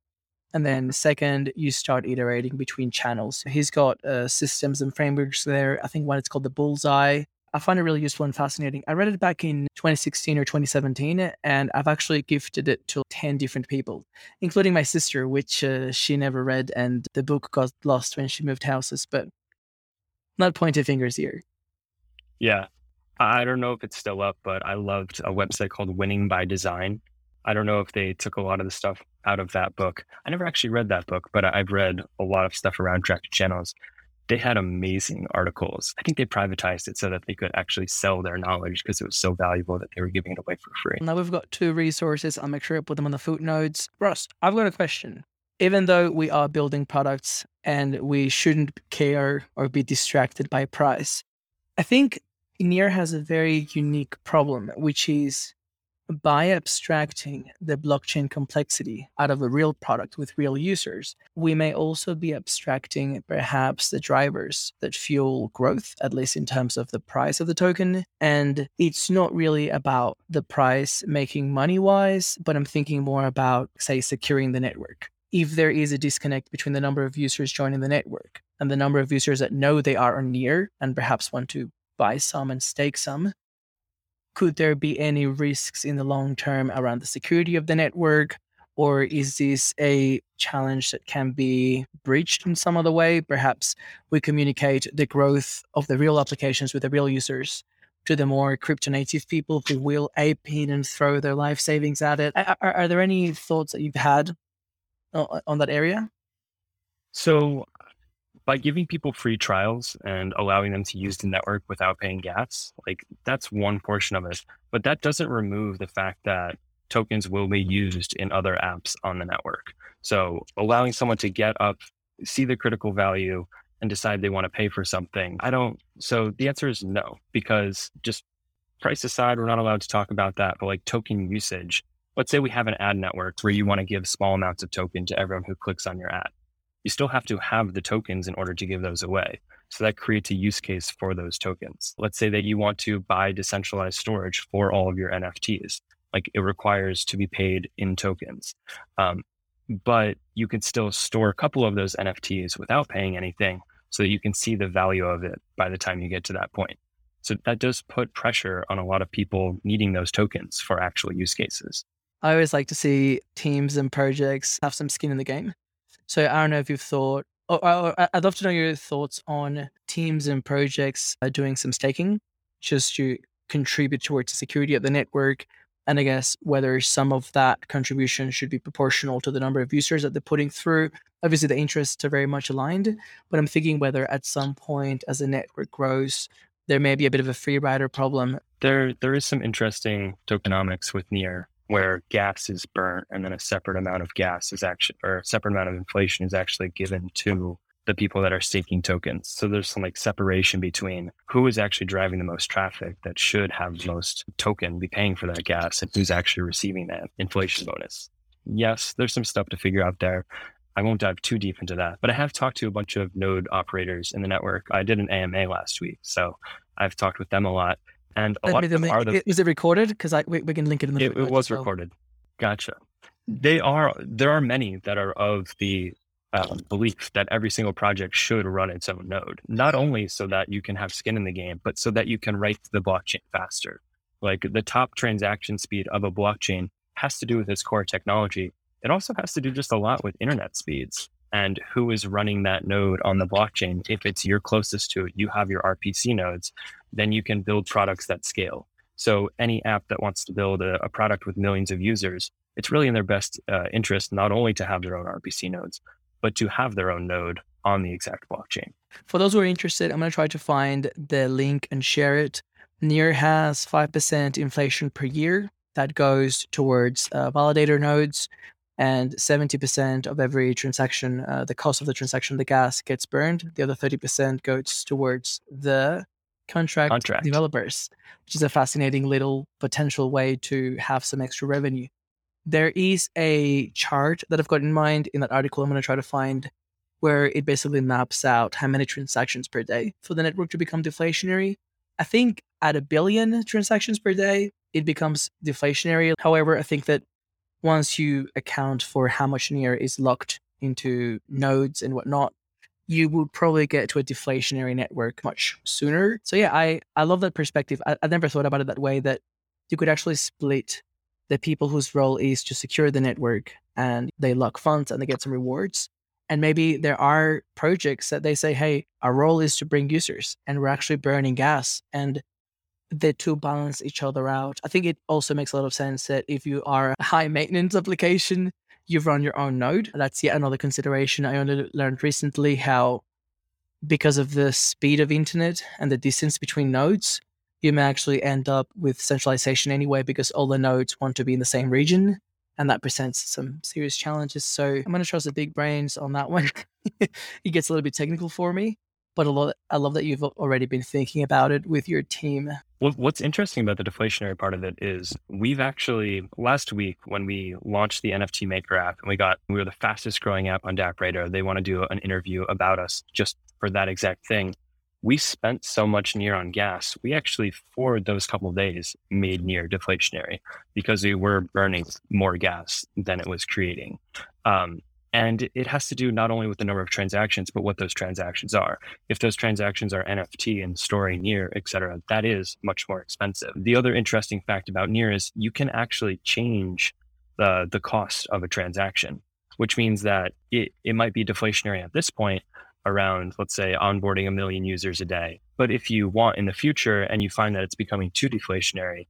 And then second, you start iterating between channels. He's got uh, systems and frameworks there. I think one it's called the Bullseye. I find it really useful and fascinating. I read it back in 2016 or 2017, and I've actually gifted it to 10 different people, including my sister, which uh, she never read, and the book got lost when she moved houses. But not pointing fingers here. Yeah. I don't know if it's still up, but I loved a website called Winning by Design. I don't know if they took a lot of the stuff out of that book. I never actually read that book, but I've read a lot of stuff around tracked channels they had amazing articles. I think they privatized it so that they could actually sell their knowledge because it was so valuable that they were giving it away for free. Now we've got two resources. I'll make sure I put them on the footnotes. Ross, I've got a question. Even though we are building products and we shouldn't care or be distracted by price, I think Near has a very unique problem, which is by abstracting the blockchain complexity out of a real product with real users, we may also be abstracting perhaps the drivers that fuel growth, at least in terms of the price of the token. And it's not really about the price making money wise, but I'm thinking more about, say, securing the network. If there is a disconnect between the number of users joining the network and the number of users that know they are near and perhaps want to buy some and stake some, could there be any risks in the long term around the security of the network? Or is this a challenge that can be breached in some other way? Perhaps we communicate the growth of the real applications with the real users to the more crypto native people who will ape in and throw their life savings at it. Are, are there any thoughts that you've had on that area? So by giving people free trials and allowing them to use the network without paying gas, like that's one portion of it. But that doesn't remove the fact that tokens will be used in other apps on the network. So allowing someone to get up, see the critical value, and decide they want to pay for something. I don't. So the answer is no, because just price aside, we're not allowed to talk about that. But like token usage, let's say we have an ad network where you want to give small amounts of token to everyone who clicks on your ad you still have to have the tokens in order to give those away. So that creates a use case for those tokens. Let's say that you want to buy decentralized storage for all of your NFTs. Like it requires to be paid in tokens. Um, but you can still store a couple of those NFTs without paying anything so that you can see the value of it by the time you get to that point. So that does put pressure on a lot of people needing those tokens for actual use cases. I always like to see teams and projects have some skin in the game. So I don't know if you've thought, or, or I'd love to know your thoughts on teams and projects uh, doing some staking just to contribute towards the security of the network. And I guess whether some of that contribution should be proportional to the number of users that they're putting through. Obviously, the interests are very much aligned, but I'm thinking whether at some point as the network grows, there may be a bit of a free rider problem. There, there is some interesting tokenomics with Near where gas is burnt and then a separate amount of gas is actually or a separate amount of inflation is actually given to the people that are staking tokens. So there's some like separation between who is actually driving the most traffic that should have the most token be paying for that gas and who's actually receiving that inflation bonus. Yes, there's some stuff to figure out there. I won't dive too deep into that, but I have talked to a bunch of node operators in the network. I did an AMA last week, so I've talked with them a lot and a lot of them are the, is it recorded? Because I we, we, can link it in the. It, it was well. recorded. Gotcha. They are. There are many that are of the uh, belief that every single project should run its own node, not only so that you can have skin in the game, but so that you can write the blockchain faster. Like the top transaction speed of a blockchain has to do with its core technology. It also has to do just a lot with internet speeds and who is running that node on the blockchain. If it's you're closest to it, you have your RPC nodes, then you can build products that scale. So any app that wants to build a, a product with millions of users, it's really in their best uh, interest not only to have their own RPC nodes, but to have their own node on the exact blockchain. For those who are interested, I'm going to try to find the link and share it. Near has 5% inflation per year that goes towards uh, validator nodes and 70% of every transaction, uh, the cost of the transaction, the gas gets burned. The other 30% goes towards the contract, contract, developers, which is a fascinating little potential way to have some extra revenue. There is a chart that I've got in mind in that article I'm going to try to find where it basically maps out how many transactions per day for the network to become deflationary. I think at a billion transactions per day, it becomes deflationary. However, I think that once you account for how much near is locked into nodes and whatnot, you would probably get to a deflationary network much sooner. So yeah, I, I love that perspective. I, I never thought about it that way that you could actually split the people whose role is to secure the network and they lock funds and they get some rewards. And maybe there are projects that they say, hey, our role is to bring users and we're actually burning gas and the two balance each other out. I think it also makes a lot of sense that if you are a high maintenance application, you run your own node. That's yet another consideration. I only learned recently how, because of the speed of internet and the distance between nodes, you may actually end up with centralization anyway because all the nodes want to be in the same region. And that presents some serious challenges. So I'm going to trust the big brains on that one. it gets a little bit technical for me, but a lot, I love that you've already been thinking about it with your team. What's interesting about the deflationary part of it is we've actually last week when we launched the NFT Maker app and we got we were the fastest growing app on DappRadar. They want to do an interview about us just for that exact thing. We spent so much near on gas. We actually for those couple of days made near deflationary because we were burning more gas than it was creating. Um, and it has to do not only with the number of transactions, but what those transactions are. If those transactions are NFT and storing near, et cetera, that is much more expensive. The other interesting fact about near is you can actually change the, the cost of a transaction, which means that it, it might be deflationary at this point around, let's say, onboarding a million users a day. But if you want in the future and you find that it's becoming too deflationary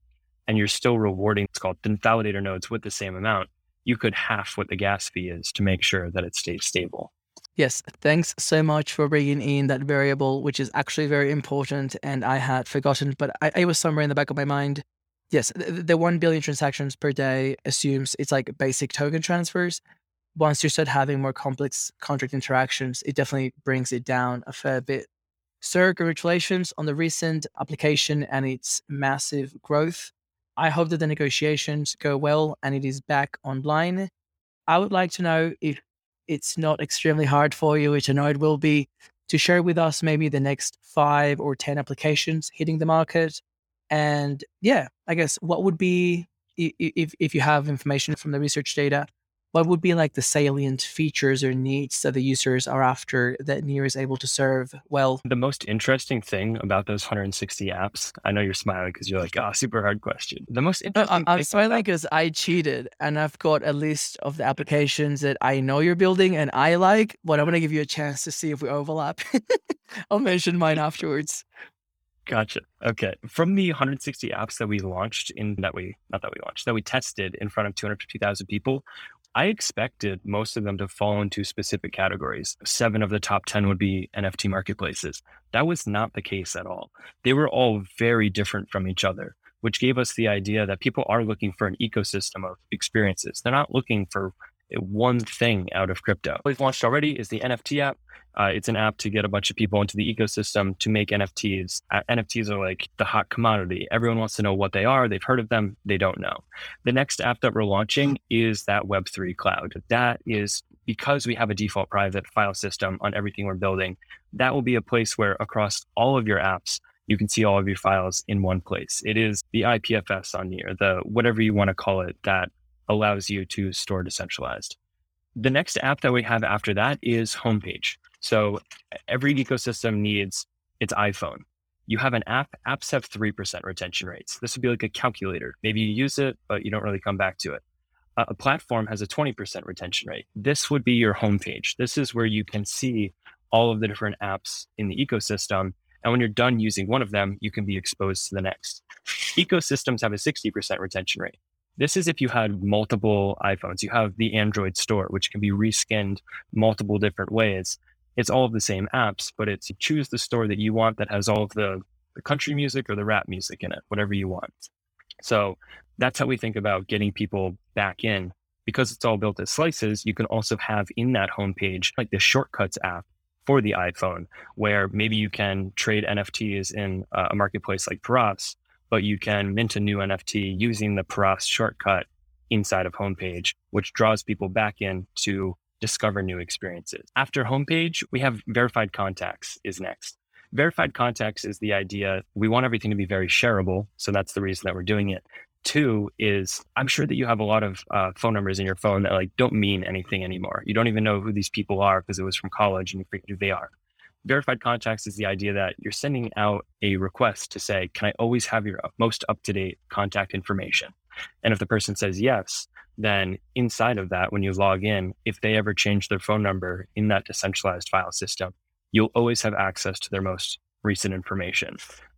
and you're still rewarding, it's called validator nodes with the same amount, you could half what the gas fee is to make sure that it stays stable. Yes, thanks so much for bringing in that variable, which is actually very important. And I had forgotten, but I, it was somewhere in the back of my mind. Yes, the, the 1 billion transactions per day assumes it's like basic token transfers. Once you start having more complex contract interactions, it definitely brings it down a fair bit. Sir, congratulations on the recent application and its massive growth. I hope that the negotiations go well and it is back online. I would like to know if it's not extremely hard for you, which I know it will be, to share with us maybe the next five or 10 applications hitting the market. And yeah, I guess what would be, if, if you have information from the research data, what would be like the salient features or needs that the users are after that Near is able to serve well? The most interesting thing about those 160 apps, I know you're smiling because you're like, oh, super hard question. The most interesting no, I'm smiling because I cheated and I've got a list of the applications that I know you're building and I like, but I'm going to give you a chance to see if we overlap. I'll mention mine afterwards. Gotcha. Okay. From the 160 apps that we launched in that we, not that we launched, that we tested in front of 250,000 people, I expected most of them to fall into specific categories. Seven of the top 10 would be NFT marketplaces. That was not the case at all. They were all very different from each other, which gave us the idea that people are looking for an ecosystem of experiences. They're not looking for one thing out of crypto. We've launched already is the NFT app. Uh, it's an app to get a bunch of people into the ecosystem to make NFTs. Uh, NFTs are like the hot commodity. Everyone wants to know what they are. They've heard of them. They don't know. The next app that we're launching is that Web3 cloud. That is because we have a default private file system on everything we're building. That will be a place where across all of your apps, you can see all of your files in one place. It is the IPFS on here, the whatever you want to call it, that allows you to store decentralized. The next app that we have after that is Homepage. So every ecosystem needs its iPhone. You have an app, apps have 3% retention rates. This would be like a calculator. Maybe you use it, but you don't really come back to it. a platform has a 20% retention rate. This would be your homepage. This is where you can see all of the different apps in the ecosystem. And when you're done using one of them, you can be exposed to the next. Ecosystems have a 60% retention rate. This is if you had multiple iPhones. You have the Android store, which can be reskinned multiple different ways. It's all of the same apps, but it's you choose the store that you want that has all of the, the country music or the rap music in it, whatever you want. So that's how we think about getting people back in. Because it's all built as slices, you can also have in that homepage like the shortcuts app for the iPhone, where maybe you can trade NFTs in uh, a marketplace like Paras but you can mint a new NFT using the Paras shortcut inside of homepage, which draws people back in to discover new experiences. After homepage, we have verified contacts is next. Verified contacts is the idea we want everything to be very shareable. So that's the reason that we're doing it. Two is I'm sure that you have a lot of uh, phone numbers in your phone that like don't mean anything anymore. You don't even know who these people are because it was from college and you forget who they are. Verified contacts is the idea that you're sending out a request to say, can I always have your most up to date contact information? And if the person says yes, then inside of that, when you log in, if they ever change their phone number in that decentralized file system, you'll always have access to their most recent information,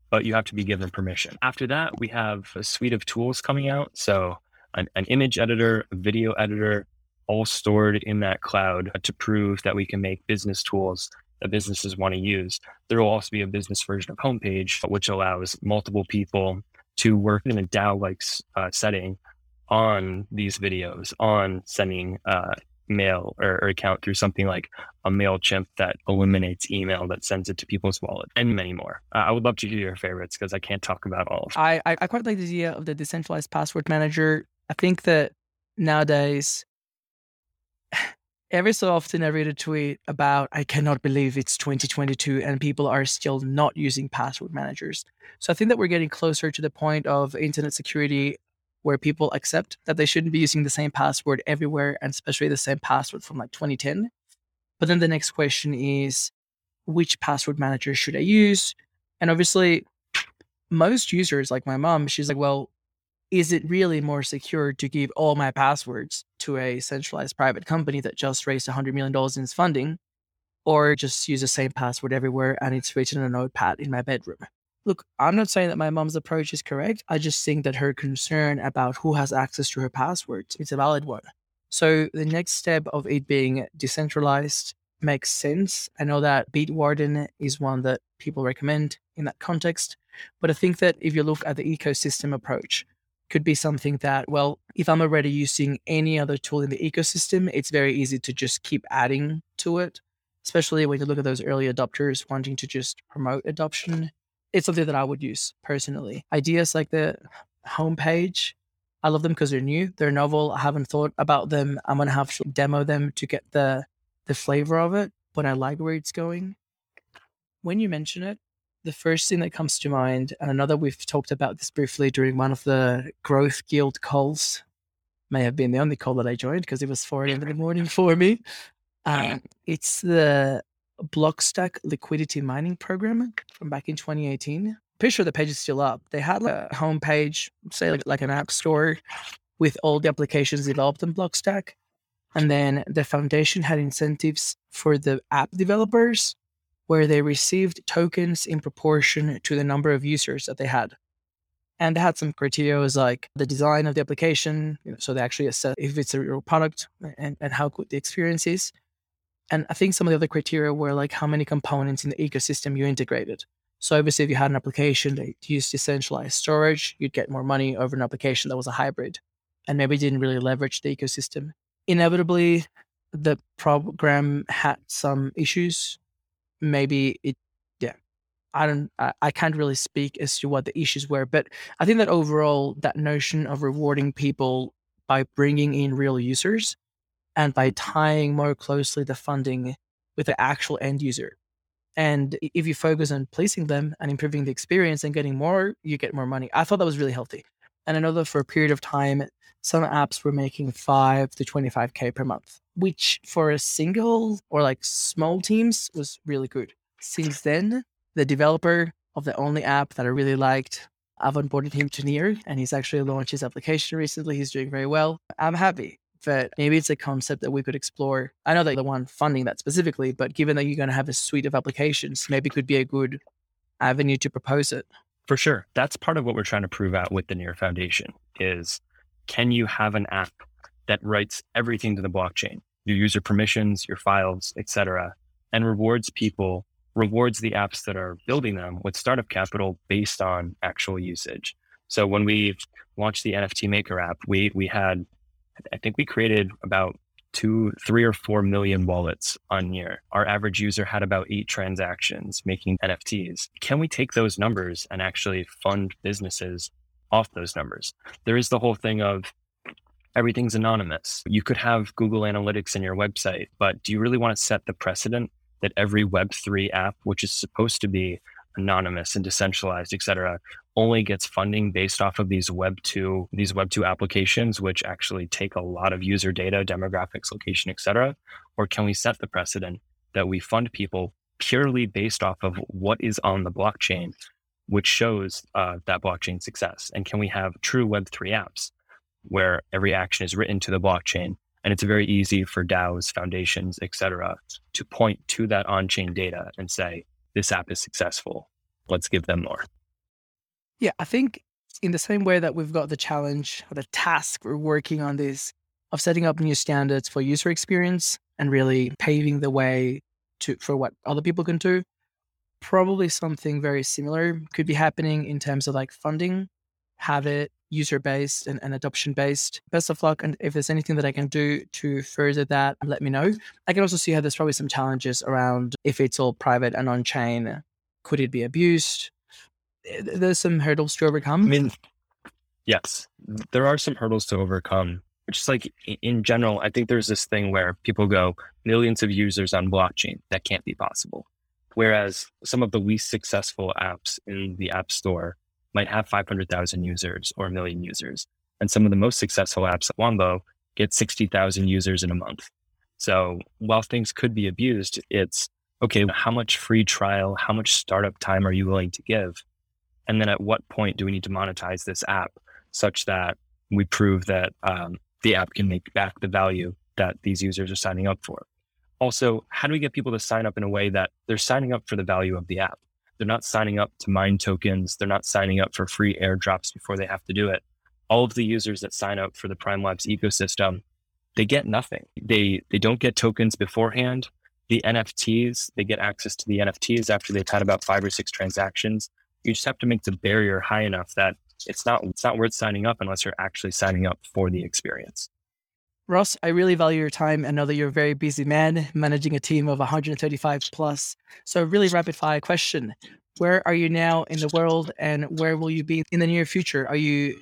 but you have to be given permission. After that, we have a suite of tools coming out. So, an, an image editor, a video editor, all stored in that cloud to prove that we can make business tools that businesses want to use. There will also be a business version of homepage, which allows multiple people to work in a DAO like uh, setting on these videos, on sending uh, mail or, or, account through something like a MailChimp that eliminates email that sends it to people's wallet and many more. Uh, I would love to hear your favorites because I can't talk about all of them. I, I, I quite like the idea of the decentralized password manager. I think that nowadays, every so often I read a tweet about, I cannot believe it's 2022 and people are still not using password managers. So I think that we're getting closer to the point of internet security where people accept that they shouldn't be using the same password everywhere and especially the same password from like 2010. But then the next question is which password manager should I use? And obviously, most users, like my mom, she's like, well, is it really more secure to give all my passwords to a centralized private company that just raised $100 million in its funding, or just use the same password everywhere and it's written on a notepad in my bedroom? Look, I'm not saying that my mom's approach is correct. I just think that her concern about who has access to her passwords is a valid one. So the next step of it being decentralized makes sense. I know that Bitwarden is one that people recommend in that context, but I think that if you look at the ecosystem approach, could be something that, well, if I'm already using any other tool in the ecosystem, it's very easy to just keep adding to it, especially when you look at those early adopters wanting to just promote adoption it's something that I would use personally. Ideas like the homepage, I love them because they're new, they're novel. I haven't thought about them. I'm gonna have to demo them to get the the flavor of it, but I like where it's going. When you mention it, the first thing that comes to mind, and another we've talked about this briefly during one of the Growth Guild calls, may have been the only call that I joined because it was 4 a.m. in the morning for me. Um, it's the Blockstack liquidity mining program from back in 2018. Pretty sure the page is still up. They had like a homepage, say like, like an app store with all the applications developed in Blockstack. And then the foundation had incentives for the app developers where they received tokens in proportion to the number of users that they had. And they had some criteria was like the design of the application, you know, so they actually assess if it's a real product and, and how good the experience is. And I think some of the other criteria were like how many components in the ecosystem you integrated. So obviously, if you had an application that used decentralized storage, you'd get more money over an application that was a hybrid and maybe didn't really leverage the ecosystem. Inevitably, the program had some issues. Maybe it, yeah, I don't, I, I can't really speak as to what the issues were, but I think that overall, that notion of rewarding people by bringing in real users and by mm-hmm. tying more closely the funding with the actual end user. And if you focus on pleasing them and improving the experience and getting more, you get more money. I thought that was really healthy. And I know that for a period of time, some apps were making five to 25K per month, which for a single or like small teams was really good. Since then, the developer of the only app that I really liked, I've onboarded him to Near and he's actually launched his application recently. He's doing very well. I'm happy that maybe it's a concept that we could explore. I know that the one funding that specifically, but given that you're going to have a suite of applications, maybe could be a good avenue to propose it. For sure. That's part of what we're trying to prove out with the Near Foundation is can you have an app that writes everything to the blockchain, your user permissions, your files, etc., and rewards people, rewards the apps that are building them with startup capital based on actual usage. So when we launched the NFT Maker app, we we had I think we created about two, three or four million wallets on Near. Our average user had about eight transactions making NFTs. Can we take those numbers and actually fund businesses off those numbers? There is the whole thing of everything's anonymous. You could have Google Analytics in your website, but do you really want to set the precedent that every Web3 app, which is supposed to be anonymous and decentralized, et cetera, only gets funding based off of these web two these web two applications which actually take a lot of user data demographics location et cetera or can we set the precedent that we fund people purely based off of what is on the blockchain which shows uh, that blockchain success and can we have true web3 apps where every action is written to the blockchain and it's very easy for DAOs, foundations, et cetera, to point to that on-chain data and say, this app is successful. Let's give them more. Yeah, I think in the same way that we've got the challenge or the task we're working on this of setting up new standards for user experience and really paving the way to for what other people can do, probably something very similar could be happening in terms of like funding, have it user based and, and adoption based. Best of luck. And if there's anything that I can do to further that, let me know. I can also see how there's probably some challenges around if it's all private and on chain, could it be abused? Eh, there's some hurdles to overcome. I mean, yes, there are some hurdles to overcome. Which is like in general, I think there's this thing where people go millions of users on blockchain. That can't be possible. Whereas some of the least successful apps in the App Store might have 500,000 users or a million users. And some of the most successful apps at Wombo get 60,000 users in a month. So while things could be abused, it's okay, how much free trial, how much startup time are you willing to give? And then at what point do we need to monetize this app such that we prove that um, the app can make back the value that these users are signing up for? Also, how do we get people to sign up in a way that they're signing up for the value of the app? They're not signing up to mine tokens. They're not signing up for free airdrops before they have to do it. All of the users that sign up for the Prime Labs ecosystem, they get nothing. They they don't get tokens beforehand. The NFTs, they get access to the NFTs after they've had about five or six transactions. You just have to make the barrier high enough that it's not it's not worth signing up unless you're actually signing up for the experience. Ross, I really value your time and know that you're a very busy man managing a team of 135 plus. So, really rapid fire question Where are you now in the world and where will you be in the near future? Are you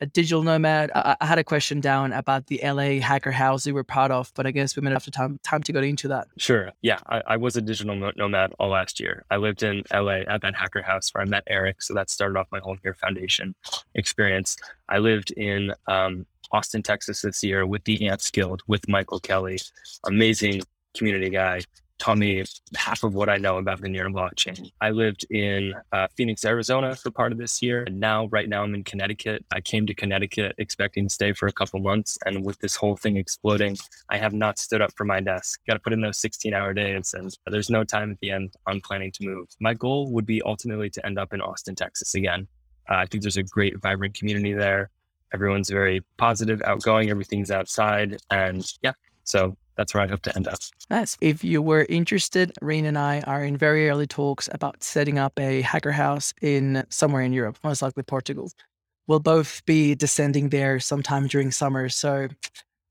a digital nomad? I, I had a question down about the LA hacker house you were part of, but I guess we might have to time, time to go into that. Sure. Yeah, I, I was a digital nomad all last year. I lived in LA at that hacker house where I met Eric. So that started off my whole Near Foundation experience. I lived in um, Austin, Texas this year with the Ants Guild with Michael Kelly. Amazing community guy. Taught me half of what I know about the Near blockchain. I lived in uh, Phoenix, Arizona for part of this year. And now, right now, I'm in Connecticut. I came to Connecticut expecting to stay for a couple months. And with this whole thing exploding, I have not stood up for my desk. Got to put in those 16 hour days. And there's no time at the end on planning to move. My goal would be ultimately to end up in Austin, Texas again. Uh, I think there's a great, vibrant community there everyone's very positive, outgoing, everything's outside. And yeah, so that's where I hope to end up. Nice. If you were interested, Rean and I are in very early talks about setting up a hacker house in somewhere in Europe, most likely Portugal. We'll both be descending there sometime during summer. So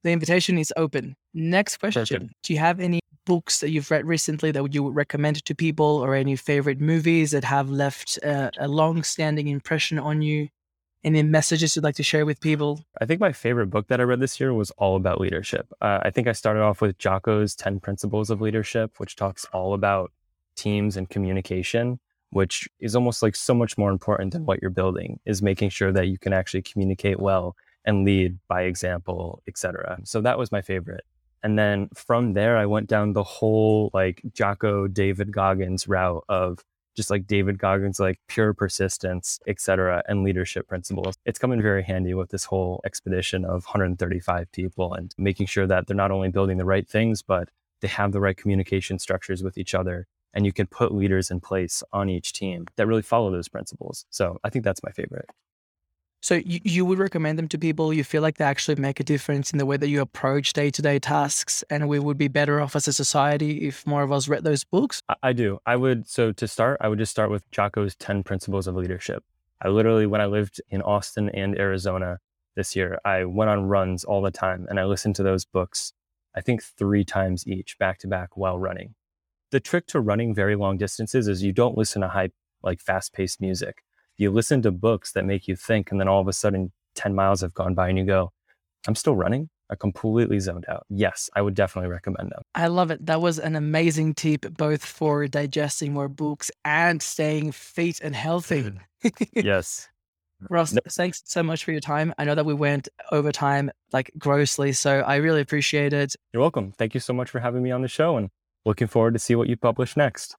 the invitation is open. Next question Perfect. Do you have any books that you've read recently that you would recommend to people or any favorite movies that have left a, a long standing impression on you? Any messages you'd like to share with people? I think my favorite book that I read this year was all about leadership. Uh, I think I started off with Jocko's 10 Principles of Leadership, which talks all about teams and communication, which is almost like so much more important than what you're building, is making sure that you can actually communicate well and lead by example, etc. So that was my favorite. And then from there, I went down the whole like Jocko David Goggins route of just like David Goggins, like pure persistence, etc., and leadership principles. It's come in very handy with this whole expedition of 135 people and making sure that they're not only building the right things, but they have the right communication structures with each other. And you can put leaders in place on each team that really follow those principles. So I think that's my favorite. So you, you would recommend them to people you feel like they actually make a difference in the way that you approach day-to-day tasks and we would be better off as a society if more of us read those books? I, I do. I would so to start, I would just start with Jocko's 10 principles of leadership. I literally when I lived in Austin and Arizona this year, I went on runs all the time and I listened to those books I think 3 times each back to back while running. The trick to running very long distances is you don't listen to high like fast-paced music you listen to books that make you think, and then all of a sudden 10 miles have gone by and you go, I'm still running. are completely zoned out, yes, I would definitely recommend them. I love it. That was an amazing tip, both for digesting more books and staying fit and healthy. yes. Ross, no. thanks so much for your time. I know that we went over time like grossly, so I really appreciate it. You're welcome. Thank you so much for having me on the show and looking forward to see what you publish next.